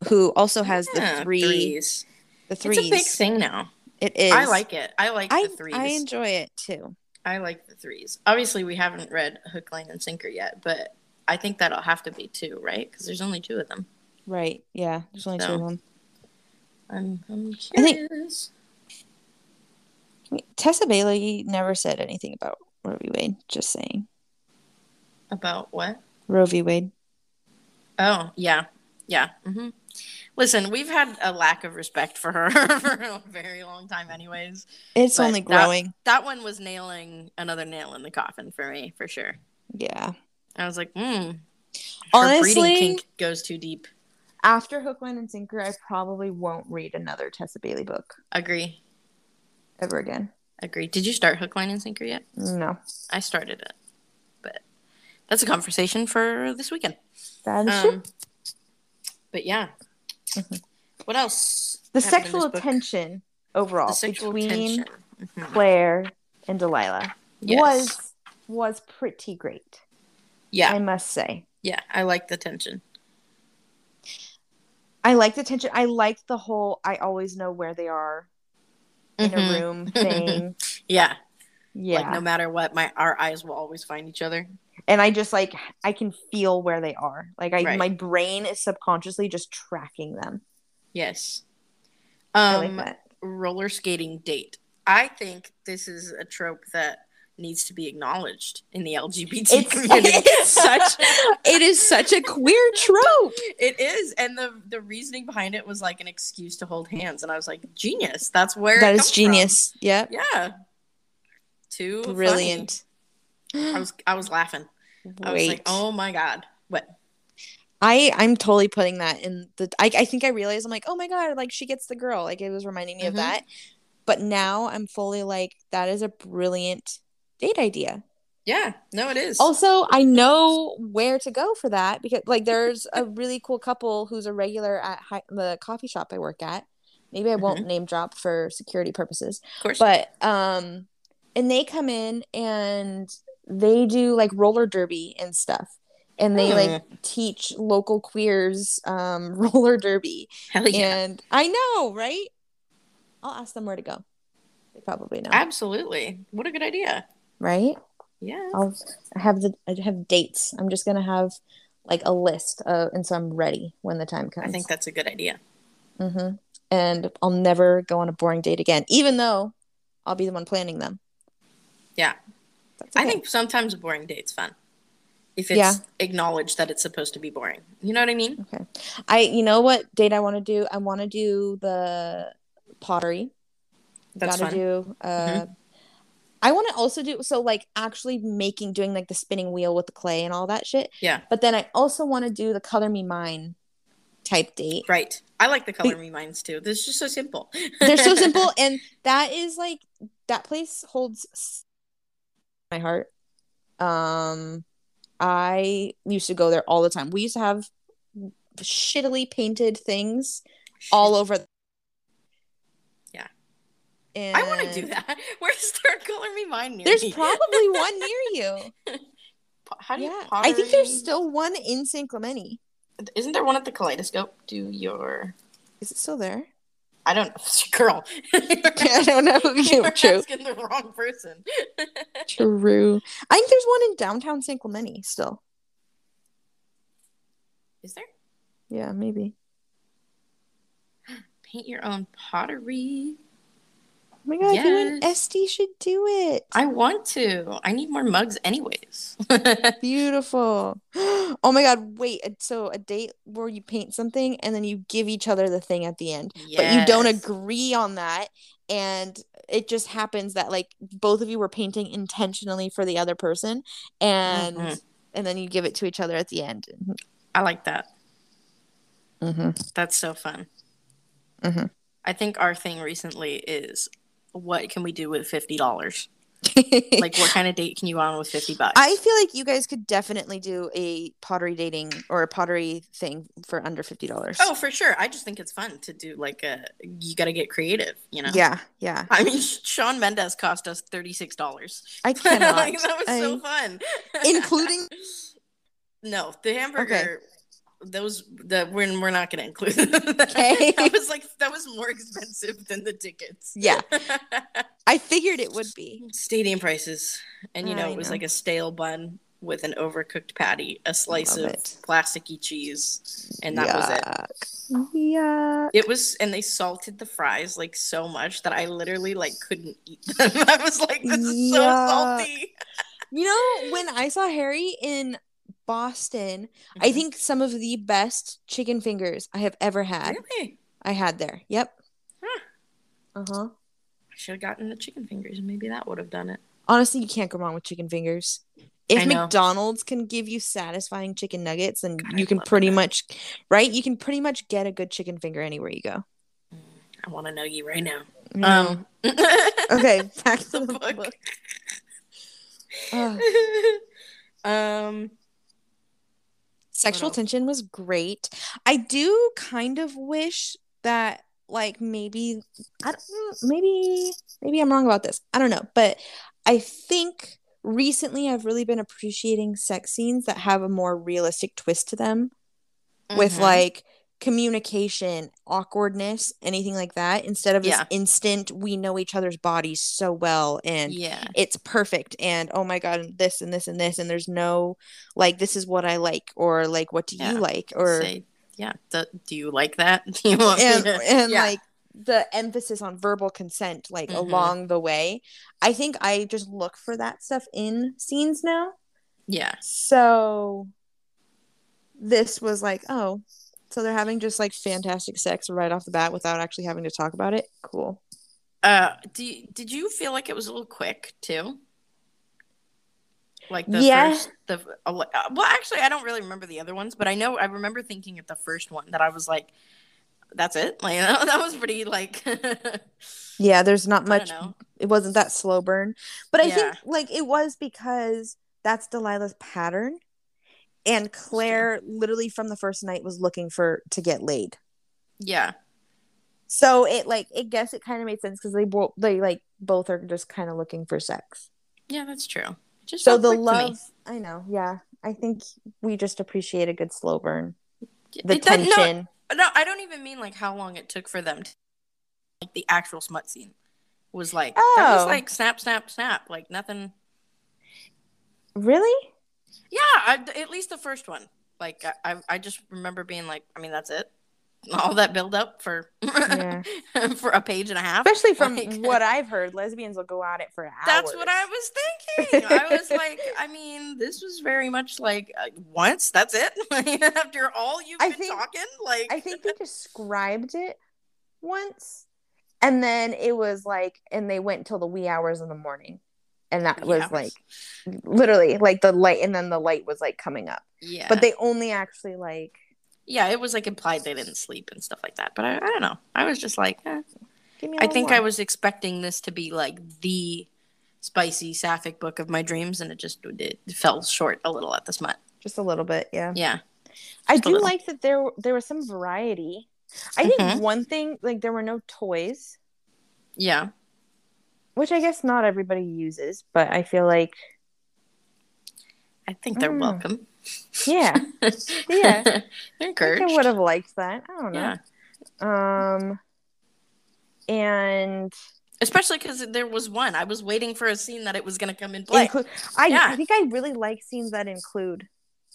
who also has Yeah, the three threes. The threes. It's a big thing now. It is. I like it. I like I, the threes. I enjoy it too. I like the threes. Obviously, we haven't read Hook, Line, and Sinker yet, but I think that'll have to be two, right? Because there's only two of them. Right. Yeah. There's only two of them. I'm, I'm I think- curious. Tessa Bailey never said anything about Roe v. Wade. Just saying. About what? Roe v. Wade. Oh, yeah. Yeah. hmm Listen, we've had a lack of respect for her for a very long time, anyways. It's But only growing. That one was nailing another nail in the coffin for me, for sure. Yeah. I was like, hmm. Honestly- breeding kink goes too deep. After Hook, Line, and Sinker, I probably won't read another Tessa Bailey book Agree. ever again. Agree. Did you start Hook, Line, and Sinker yet? No. I started it, but that's a conversation for this weekend. That is true. Um, but yeah, Mhm. what else? The sexual tension overall sexual between. Mhm. Claire and Delilah Yes. was was pretty great. yeah, I must say. yeah. I like the tension. I like the tension. I like the whole I always know where they are in Mhm. a room thing. Yeah, Yeah. like no matter what, my our eyes will always find each other. And I just like I can feel where they are. Like I Right. my brain is subconsciously just tracking them. Yes. Um, like roller skating date. I think this is a trope that needs to be acknowledged in the LGBT It's, community. it's such it is such a queer trope. It is, and the the reasoning behind it was like an excuse to hold hands, and I was like, genius. That's where That is genius. From. Yeah, too funny. Brilliant. I was I was laughing. I was Wait. like, oh my god, what? I I'm totally putting that in the I I think I realized I'm like, "Oh my god, like she gets the girl." Like it was reminding me of Mhm. that. But now I'm fully like that is a brilliant date idea. Yeah, no, it is. Also, I know where to go for that because like there's a really cool couple who's a regular at hi- the coffee shop I work at. Maybe I won't name drop for security purposes. of course. But um and they come in and they do like roller derby and stuff. And they like teach local queers um roller derby. Hell yeah, And I know, right? I'll ask them where to go. They probably know. absolutely. What a good idea. right? Yeah, I'll I have the I have dates. I'm just gonna have like a list of, and so I'm ready when the time comes. I think that's a good idea. Mm-hmm. And I'll never go on a boring date again, even though I'll be the one planning them. Yeah. That's I think sometimes a boring date's fun. If it's Yeah. acknowledged that it's supposed to be boring. You know what I mean? Okay. I you know what date I want to do? I want to do the pottery. That's Gotta fun. do uh I want to also do so like actually making doing like the spinning wheel with the clay and all that shit. Yeah. But then I also want to do the color me mine type date. Right. I like the color me mines too. This is just so simple. They're so simple and that is like that place holds my heart. Um I used to go there all the time. We used to have shittily painted things all over Yeah. And I want to do that. Where's there a color me mine near There's me? probably one near you. How do you Yeah, I think there's still one in San Clemente. Isn't there one at the Kaleidoscope? Do your Is it still there? I don't girl. I don't know. You're True, asking the wrong person. true. I think there's one in downtown San Clemente still. Is there? Yeah, maybe. Paint your own pottery. Oh my god, you and Yes. Esty should do it. I want to. I need more mugs, anyways. Beautiful. Oh my god, wait. uh, So a date where you paint something and then you give each other the thing at the end. But you don't agree on that and it just happens that like both of you were painting intentionally for the other person and Mhm. and then you give it to each other at the end. I like that. Mm-hmm. That's so fun. Mhm. I think our thing recently is what can we do with fifty dollars? Like, what kind of date can you go on with fifty bucks? I feel like you guys could definitely do a pottery dating or a pottery thing for under fifty dollars. oh, for sure. I just think it's fun to do. Like, a you got to get creative. You know. yeah, yeah. I mean, Shawn Mendes cost us thirty six dollars. I cannot. like, that was so fun. including no, the hamburger. Those that we're we're not going to include. Okay. that was like that was more expensive than the tickets. yeah, I figured it would be. Stadium prices, and you know I it was know. like a stale bun with an overcooked patty, a slice Love of it. plasticky cheese, and that was it. was it. Yeah. It was, and they salted the fries like so much that I literally like couldn't eat them. I was like, "This is so salty." You know, when I saw Harry in Boston, I Mhm. think some of the best chicken fingers I have ever had. really, I had there. Yep. Huh. Uh huh. I should have gotten the chicken fingers, and maybe that would have done it. Honestly, you can't go wrong with chicken fingers. If McDonald's can give you satisfying chicken nuggets, then God, you I can pretty that. much, right? You can pretty much get a good chicken finger anywhere you go. I want to know you right now. You? Um, okay, back to the the, book. book. Um, sexual tension was great. I do kind of wish that like maybe I don't mm, maybe maybe I'm wrong about this. I don't know, but I think recently I've really been appreciating sex scenes that have a more realistic twist to them with mhm. like communication, awkwardness, anything like that instead of this instant we know each other's bodies so well and yeah, it's perfect and oh my god this and this and this and there's no like this is what i like or like what do Yeah. you like or say, yeah. Do, do you like that? You and, and yeah. like the emphasis on verbal consent like Mhm. along the way i think i just look for that stuff in scenes now yeah, so this was like oh so they're having just like fantastic sex right off the bat without actually having to talk about it cool Uh, do you, did you feel like it was a little quick too? Like the Yeah. first, the uh, well, actually, I don't really remember the other ones, but I know I remember thinking at the first one that I was like, "That's it." Like that was pretty like. yeah there's not much it wasn't that slow burn but i Yeah. think like it was because that's delilah's pattern and claire literally from the first night was looking for to get laid Yeah, so it like it guess it kind of made sense because they both they like both are just kind of looking for sex yeah, that's true. Just so the quick to me. love i know yeah i think we just appreciate a good slow burn the It doesn't- no, tension No, I don't even mean like how long it took for them to like the actual smut scene was like that was Oh. like snap, snap, snap, like nothing. really Yeah, I, at least the first one. Like I, I, just remember being like, I mean, that's it. All that build up for Yeah. for a page and a half. especially from Like, what i've heard lesbians will go at it for hours That's what I was thinking. I was like, I mean, this was very much like uh, once. That's it. After all you've I been think- talking, like I think they described it once, and then it was like, and they went till the wee hours in the morning. And that was like literally like the light and then the light was like coming up Yeah. but they only actually like yeah, it was like implied they didn't sleep and stuff like that. But I, I don't know. I was just like, eh. give me a I think more. I was expecting this to be like the spicy sapphic book of my dreams, and it just it fell short a little at the smut. just a little bit yeah Yeah. i do little. like that there there was some variety i think Mhm. one thing like there were no toys Yeah. Which i guess not everybody uses but i feel like I think they're Mm. welcome. yeah Yeah. they're I encouraged. think I would have liked that. I don't know. Yeah. Um, and Especially because there was one. I was waiting for a scene that it was going to come in play. include. I Yeah. I think I really like scenes that include.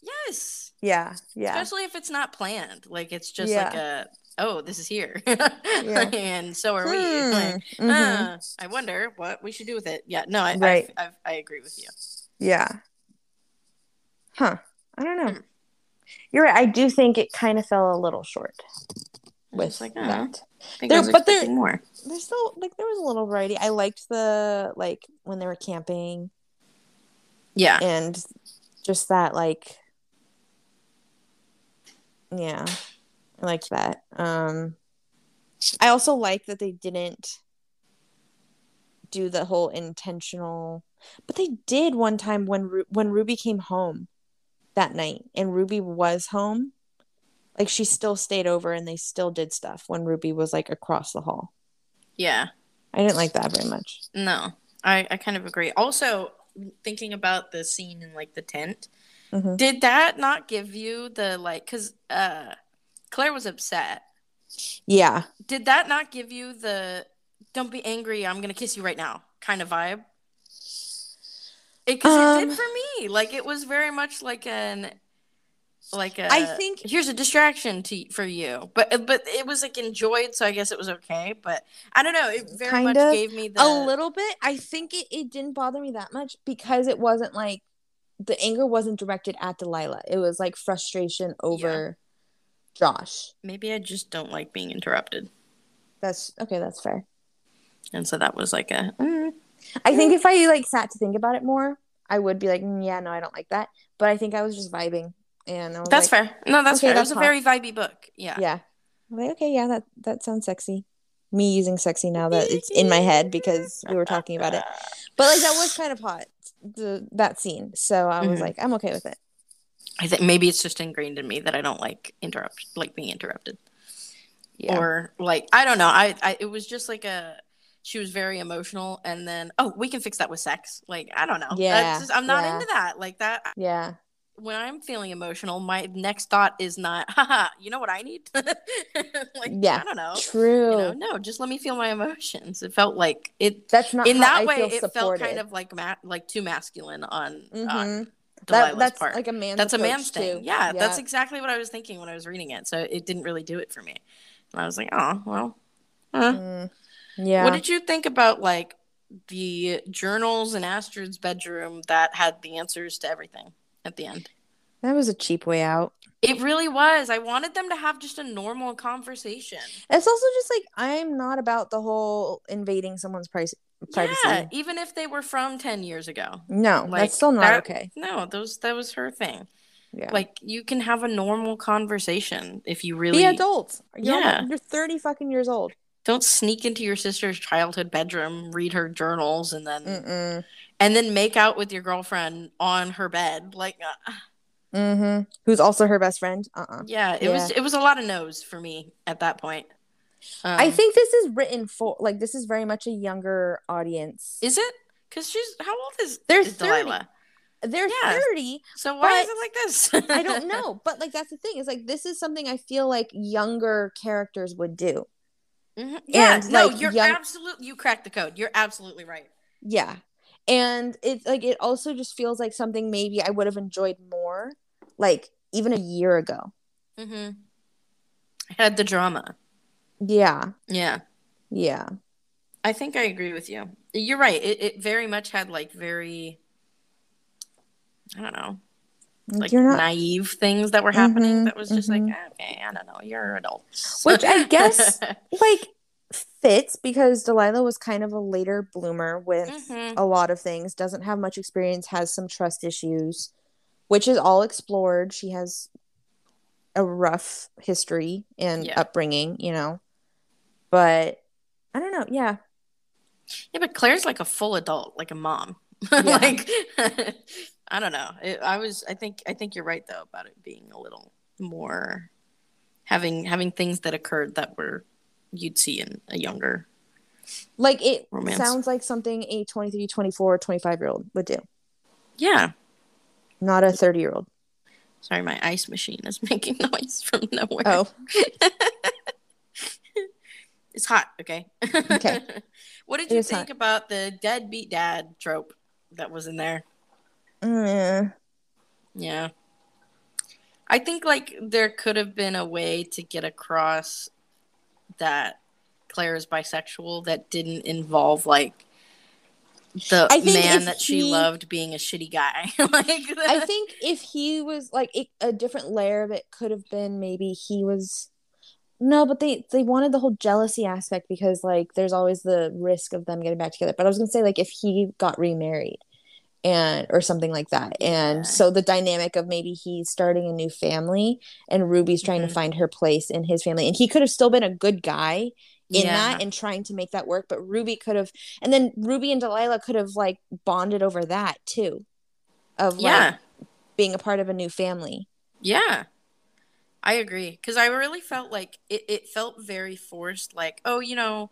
yes. Yeah, yeah, Especially if it's not planned. Like it's just like a, oh, this is here. and so are we. Hmm, Like, mhm, uh, I wonder what we should do with it. Yeah. No, I, Right. I, I, I agree with you. yeah. Huh. I don't know. Hmm. You're right. I do think it kind of fell a little short with like, oh, that. There- but there- more. There's still like there was a little variety. I liked the like when they were camping Yeah. and just that like yeah i liked that um i also like that they didn't do the whole intentional but they did one time when Ru- when ruby came home that night and ruby was home like she still stayed over and they still did stuff when ruby was like across the hall Yeah. i didn't like that very much No, I, I kind of agree. Also, thinking about the scene in like the tent, Mhm. did that not give you the like? Because uh, Claire was upset. yeah Did that not give you the "don't be angry, I'm gonna kiss you right now" kind of vibe? Because it, Um, did for me. Like it was very much like an like a. I think- here's a distraction to for you, but but it was like enjoyed, so I guess it was okay. But I don't know. It very much gave me the a little bit i think it, it didn't bother me that much because it wasn't like the anger wasn't directed at delilah it was like frustration over josh Maybe I just don't like being interrupted. that's okay that's fair And so that was like a mm, i think if i like sat to think about it more i would be like "Mm, yeah no i don't like that but i think i was just vibing and that's like, fair. No, that's okay, fair. that's it was hot. a very vibey book. Yeah. yeah I'm like okay yeah that that sounds sexy me using sexy now that it's in my head because we were talking about it but like that was kind of hot the that scene so i was Mhm. like i'm okay with it I think maybe it's just ingrained in me that I don't like interrupt like being interrupted. yeah Or like I don't know. I, I it was just like a she was very emotional and then oh we can fix that with sex. Like I don't know. Yeah, That's just, I'm not yeah. into that. Like that yeah when I'm feeling emotional, my next thought is not, haha, you know what I need? like, Yeah, I don't know. true You know, no, just let me feel my emotions. It felt like it, That's not in that I way, it felt kind of like ma- like too masculine on, Mhm. on that, Delilah's that's part. like a man's that's a man's thing. too. Yeah, that's exactly what I was thinking when I was reading it. So it didn't really do it for me. And I was like, oh, well. huh. Mm, yeah. What did you think about like the journals in Astrid's bedroom that had the answers to everything at the end? that was a cheap way out. It really was. I wanted them to have just a normal conversation. It's also just like I'm not about the whole invading someone's price, privacy. Yeah, even if they were from 10 years ago. No, Like, that's still not that- okay. No, those that was her thing. Yeah. Like you can have a normal conversation if you really be adults. You're, Yeah. you're 30 fucking years old. don't sneak into your sister's childhood bedroom, read her journals and then Mm-mm. And then make out with your girlfriend on her bed. Like uh, Mm-hmm. Who's also her best friend? Uh-uh. yeah, it was it was a lot of no's for me at that point. Um, I think this is written for like this is very much a younger audience. is it because she's how old is They're is 30. Delilah? They're Yeah. 30. So why is it like this? I don't know, but like that's the thing. Is like this is something I feel like younger characters would do. Mhm. Yeah, And, no, like, you're young- absolutely you cracked the code. You're absolutely right. Yeah. And it's like it also just feels like something maybe I would have enjoyed more like even a year ago. Mm-hmm. Had the drama. Yeah. Yeah, Yeah. I think I agree with you. You're right. It it very much had like very, I don't know, like not naive things that were happening. Mhm, That was just mhm. like okay, I don't know. You're adults. Which I guess- like fits because Delilah was kind of a later bloomer with Mhm. a lot of things, doesn't have much experience, has some trust issues, which is all explored. She has a rough history and Yeah. upbringing, you know. But I don't know. Yeah. Yeah, but Claire's like a full adult, like a mom. Yeah. like I don't know. It, I was. I think. I think you're right though about it being a little more having having things that occurred that were you'd see in a younger. Like it Romance. sounds like something a 23, 24, 25 year old would do, Yeah. not a 30 year old. Sorry, my ice machine is making noise from nowhere. Oh, It's hot, okay? Okay. what did It you think hot. about the deadbeat dad trope that was in there? mm, Yeah. I think like there could have been a way to get across that Claire is bisexual that didn't involve like the man that she he- loved being a shitty guy. like I think if he was like it, a different layer of it could have been maybe he was no, but they they wanted the whole jealousy aspect because like there's always the risk of them getting back together. But I was gonna say like if he got remarried and or something like that, Yeah. and so the dynamic of maybe he's starting a new family and Ruby's trying Mhm. to find her place in his family, and he could have still been a good guy in Yeah. that and trying to make that work, but Ruby could have, and then Ruby and Delilah could have like bonded over that too, of like Yeah. being a part of a new family. Yeah. I agree. Because I really felt like it, it felt very forced. Like, oh, you know,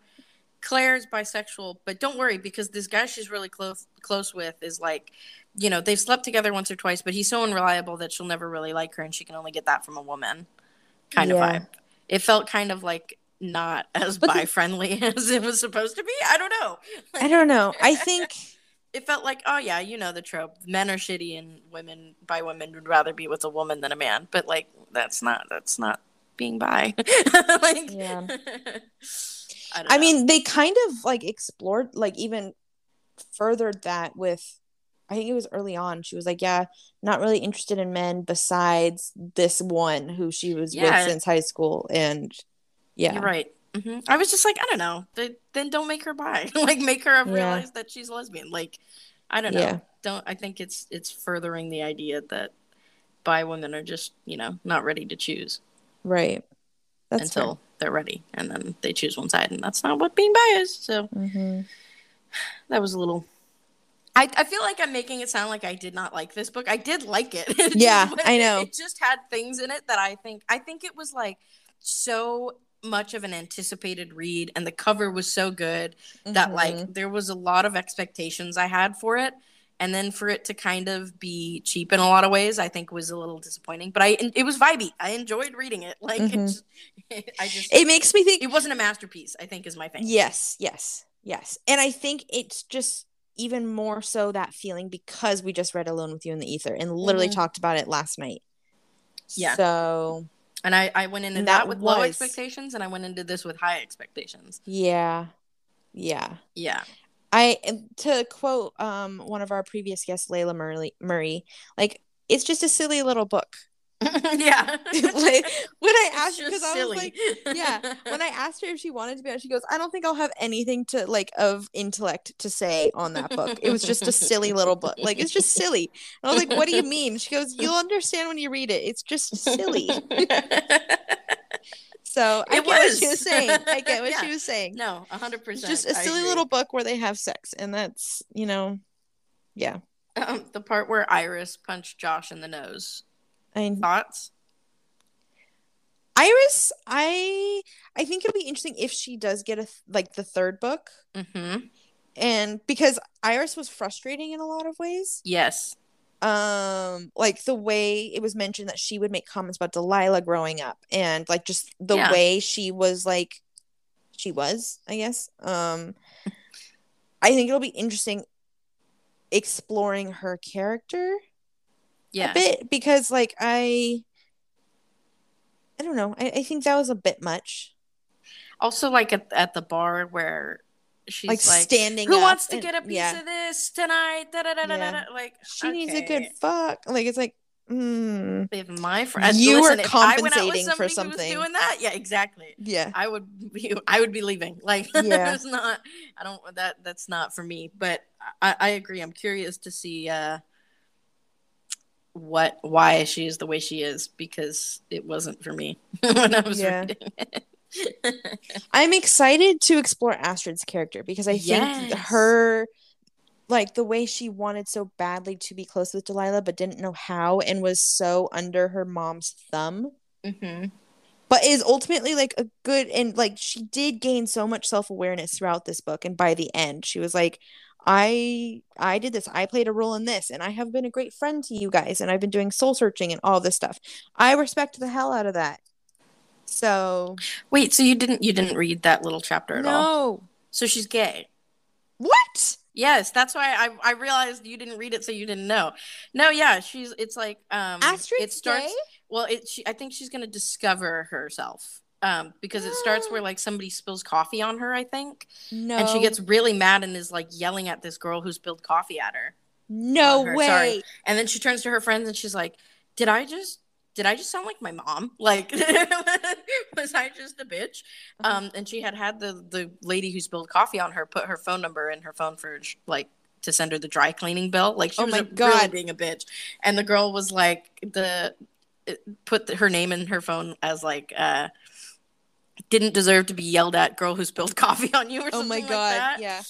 Claire's bisexual, but don't worry because this guy she's really close close with is like, you know, they've slept together once or twice, but he's so unreliable that she'll never really like her and she can only get that from a woman kind Yeah. of vibe. It felt kind of like not as But the- bi friendly as it was supposed to be. I don't know. I don't know. I think It felt like, oh yeah, you know the trope. Men are shitty and women by women would rather be with a woman than a man. But like that's not that's not being bi. like Yeah. I, don't I know. mean they kind of like explored like even furthered that with I think it was early on. She was like, "Yeah, not really interested in men besides this one who she was Yeah. with since high school." And yeah, you're right. hmm I was just like, I don't know. Th- Then don't make her bi. like make her Yeah. realize that she's lesbian. Like I don't know. Yeah. Don't I think it's it's furthering the idea that bi women are just you know not ready to choose right. That's until they're ready, and then they choose one side, and that's not what being bi is. So. hmm that was a little I, I feel like I'm making it sound like I did not like this book. I did like it. It Yeah, just- I know. It just had things in it that I think I think it was like so much of an anticipated read and the cover was so good that Mm-hmm. like there was a lot of expectations I had for it and then for it to kind of be cheap in a lot of ways I think was a little disappointing but I it was vibey I enjoyed reading it like Mhm. it's, I just it makes me think it wasn't a masterpiece I think is my thing Yes, yes, yes. And I think it's just even more so that feeling because we just read Alone with You in the Ether and literally Mhm. talked about it last night. Yeah. So, and I I went into that, that with low expectations and I went into this with high expectations yeah. Yeah. yeah I to quote um one of our previous guests, Layla Murray, Murray, like it's just a silly little book. yeah like when I asked just because I was like, yeah, when I asked her if she wanted to be on, she goes, I don't think I'll have anything to like of intellect to say on that book. It was just a silly little book. Like it's just silly. And I was like, what do you mean? She goes, you'll understand when you read it. It's just silly. So I It get what was. she was saying. I get what Yeah. she was saying. no 100% just a silly little book where they have sex, and that's you know, yeah. um, the part where Iris punched Josh in the nose I thoughts Iris, I I think it'll be interesting if she does get a th- like the third book, mm-hmm and because Iris was frustrating in a lot of ways. yes Um, like the way it was mentioned that she would make comments about Delilah growing up, and like just the Yeah. way she was like, she was, I guess. Um, I think it'll be interesting exploring her character. yeah a bit because like I I don't know. I, I think that was a bit much. also like at, at the bar where she's Like, like, standing who wants to and- get a piece yeah. of this tonight da, da, da, Yeah. like She needs a good fuck. Like it's like Mm, If my friend, You listen, are if I went out with compensating for somebody who was something. doing that, yeah, exactly. yeah. I would be, I would be leaving. Like, Yeah. it's not. I don't. That that's not for me. But I, I agree. I'm curious to see uh, what why she is the way she is because it wasn't for me when I was Yeah. reading it. I'm excited to explore Astrid's character because I think Yes. her like the way she wanted so badly to be close with Delilah but didn't know how and was so under her mom's thumb. Hmm but is ultimately like a good and like she did gain so much self-awareness throughout this book and by the end she was like I I did this. I played a role in this and I have been a great friend to you guys and I've been doing soul searching and all this stuff. I respect the hell out of that so Wait, so you didn't you didn't read that little chapter at all? no So she's gay. what Yes, that's why I I realized you didn't read it, so you didn't know. No, yeah, she's. It's like um, Astrid's it starts. gay? Well, it. She, I think she's gonna discover herself. Um, because it starts where like somebody spills coffee on her, I think, no and she gets really mad and is like yelling at this girl who spilled coffee at her. no her, way sorry. And then she turns to her friends and she's like, "Did I just did I just sound like my mom? Like was I just a bitch?" Uh-huh. Um and she had had the the lady who spilled coffee on her put her phone number in her phone for like to send her the dry cleaning bill. Like she Oh was my a- really God. being a bitch. And the girl was like the put the, her name in her phone as like uh didn't deserve to be yelled at girl who spilled coffee on you or oh something my like god that. yeah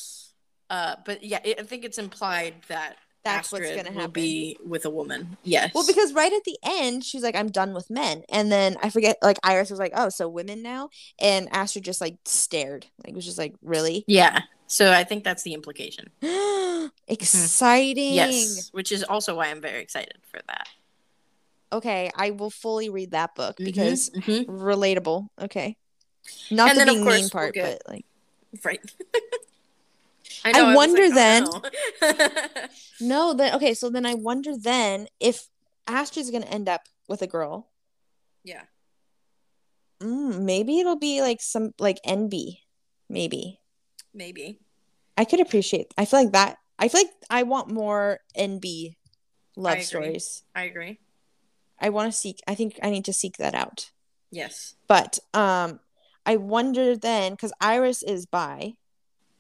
Uh, but yeah, it, I think it's implied that That's what's gonna happen. will be with a woman. Yes. Well, because right at the end, she's like, I'm done with men. And then I forget, like, Iris was like, oh, so women now? And Astrid just, like, stared. Like, was just like, really? yeah. So I think that's the implication. Exciting. Yes, which is also why I'm very excited for that. Okay, I will fully read that book Mhm, because mhm. relatable. Okay. Not And the being course, mean we'll part, get- but like, right. I was wonder like, then- oh, no. no, then, okay, so then I wonder then if Astrid's going to end up with a girl. yeah. Mm, maybe it'll be like some, like NB. Maybe. Maybe. I could appreciate. I feel like that. I feel like I want more NB love agree. stories. I agree. I want to seek. I think I need to seek that out. Yes. But um, I wonder then because Iris is bi,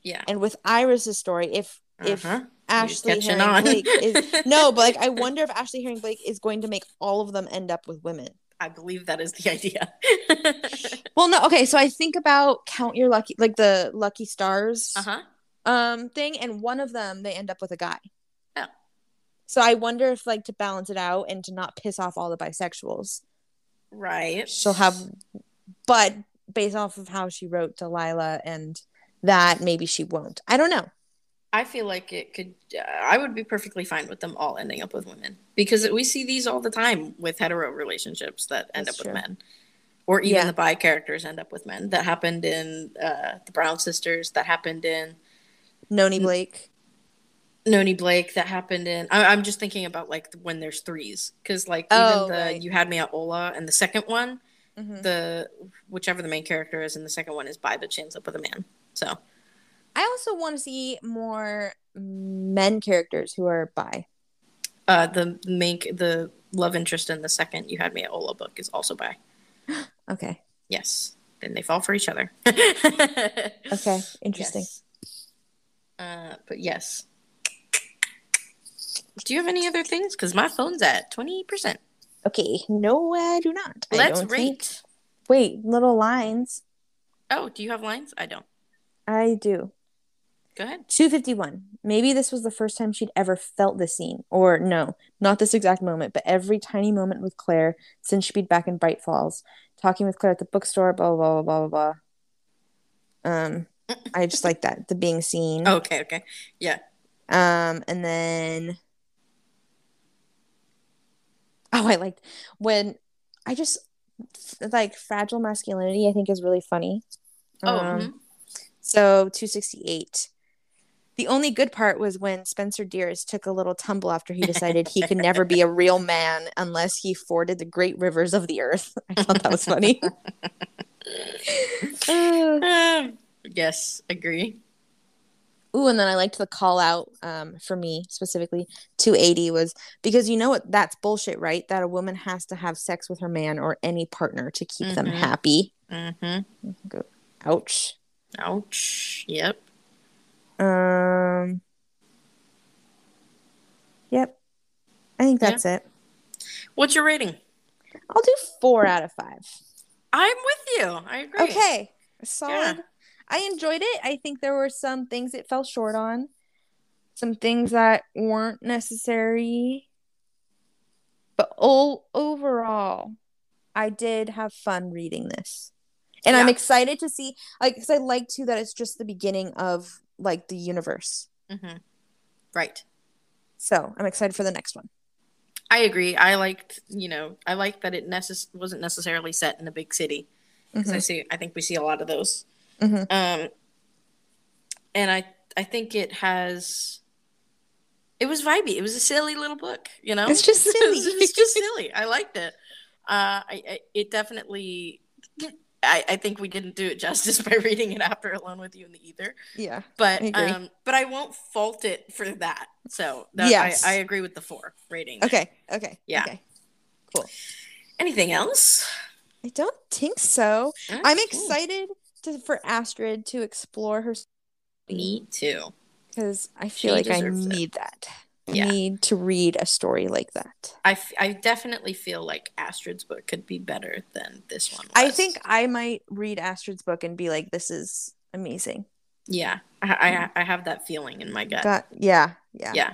Yeah. and with Iris's story, if if Uh-huh. Ashley catching Herring on. Blake is no, but like I wonder if Ashley Herring Blake is going to make all of them end up with women. I believe that is the idea. Well, no, okay. So I think about count your lucky, like the lucky stars. uh huh. um thing and one of them they end up with a guy Oh. so i wonder if like to balance it out and to not piss off all the bisexuals Right. she'll have but based off of how she wrote delilah and that maybe she won't i don't know I feel like it could. Uh, I would be perfectly fine with them all ending up with women because we see these all the time with hetero relationships that end That's up true. with men, or even Yeah. the bi characters end up with men. That happened in uh, the Brown sisters. That happened in noni blake Noni Blake. That happened in. I, I'm just thinking about like when there's threes because like Oh, even the right. you had me at Hola and the second one, Mhm. the whichever the main character is in the second one is bi, but she ends up with a man. So i also want to see more men characters who are bi uh, the make the love interest in the second you had me at Hola book is also bi. okay Yes. Then they fall for each other. okay interesting Yes. Uh, but yes. Do you have any other things? Because my phone's at 20%. okay no i do not Let's don't think- rate. wait little lines Oh, do you have lines? I don't. I do Go ahead. 251. Maybe this was the first time she'd ever felt the scene. Or no, not this exact moment, but every tiny moment with Claire since she'd been back in Bright Falls. Talking with Claire at the bookstore, blah, blah, blah, blah, blah, blah. Um, I just like that, the being seen. Okay, okay. Yeah. Um, and then Oh, I liked when I just like fragile masculinity, I think is really funny. Oh, Um, mhm. So 268. The only good part was when Spencer Deers took a little tumble after he decided he could never be a real man unless he forded the great rivers of the earth. I thought that was funny. Uh, yes, agree. Ooh, and then I liked the call out um, for me specifically 280 was because you know what that's bullshit, right? That a woman has to have sex with her man or any partner to keep them Mhm. happy. Mm-hmm. Ouch. Ouch. Yep. Um. Yep. I think Yeah. that's it. What's your rating? I'll do four out of five. I'm with you. I agree. Okay. Solid. I enjoyed it. I think there were some things it fell short on, some things that weren't necessary. But o- overall, I did have fun reading this. And I'm excited to see, like, because I like too that it's just the beginning of like the universe. Mm-hmm. Right. So I'm excited for the next one. I agree. I liked, you know, I liked that it necess- wasn't necessarily set in a big city because I Mhm. see. I think we see a lot of those. Mhm. Um, and I, I think it has. It was vibey. It was a silly little book. You know, It's just silly. it was just silly. I liked it. Uh, I, I it definitely. I, I think we didn't do it justice by reading it after Alone with You in the Ether, Yeah. but I um, but I won't fault it for that. So that, Yes. I, I agree with the four rating. Okay. Okay. Yeah. Okay. Cool. Anything else? I don't think so. Oh, I'm cool. excited to, for Astrid to explore her Me too. because I She feel like I deserves it. need that. Yeah. need to read a story like that. I, f- I definitely feel like Astrid's book could be better than this one. I think I might read Astrid's book and be like, "This is amazing." Yeah, I, I I have that feeling in my gut. Got yeah, yeah, Yeah.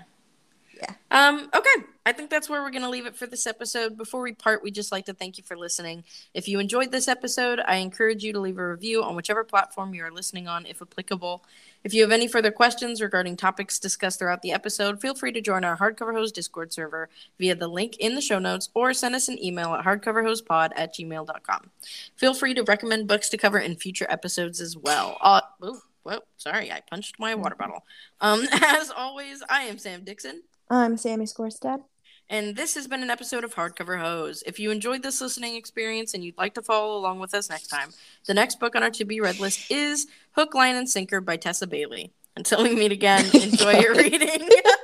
Yeah. Um, okay. I think that's where we're going to leave it for this episode. Before we part, we'd just like to thank you for listening. If you enjoyed this episode, I encourage you to leave a review on whichever platform you are listening on, if applicable. If you have any further questions regarding topics discussed throughout the episode, feel free to join our Hardcover Hose Discord server via the link in the show notes or send us an email at hardcoverhosepod at gmail.com. Feel free to recommend books to cover in future episodes as well. Uh, ooh, whoa, sorry, I punched my water bottle. Um, as always, I am Sam Dixon. I'm Sammy Scorstad. And this has been an episode of Hardcover Hose. If you enjoyed this listening experience and you'd like to follow along with us next time, the next book on our to be read list is Hook, Line, and Sinker by Tessa Bailey. Until we meet again, enjoy your reading.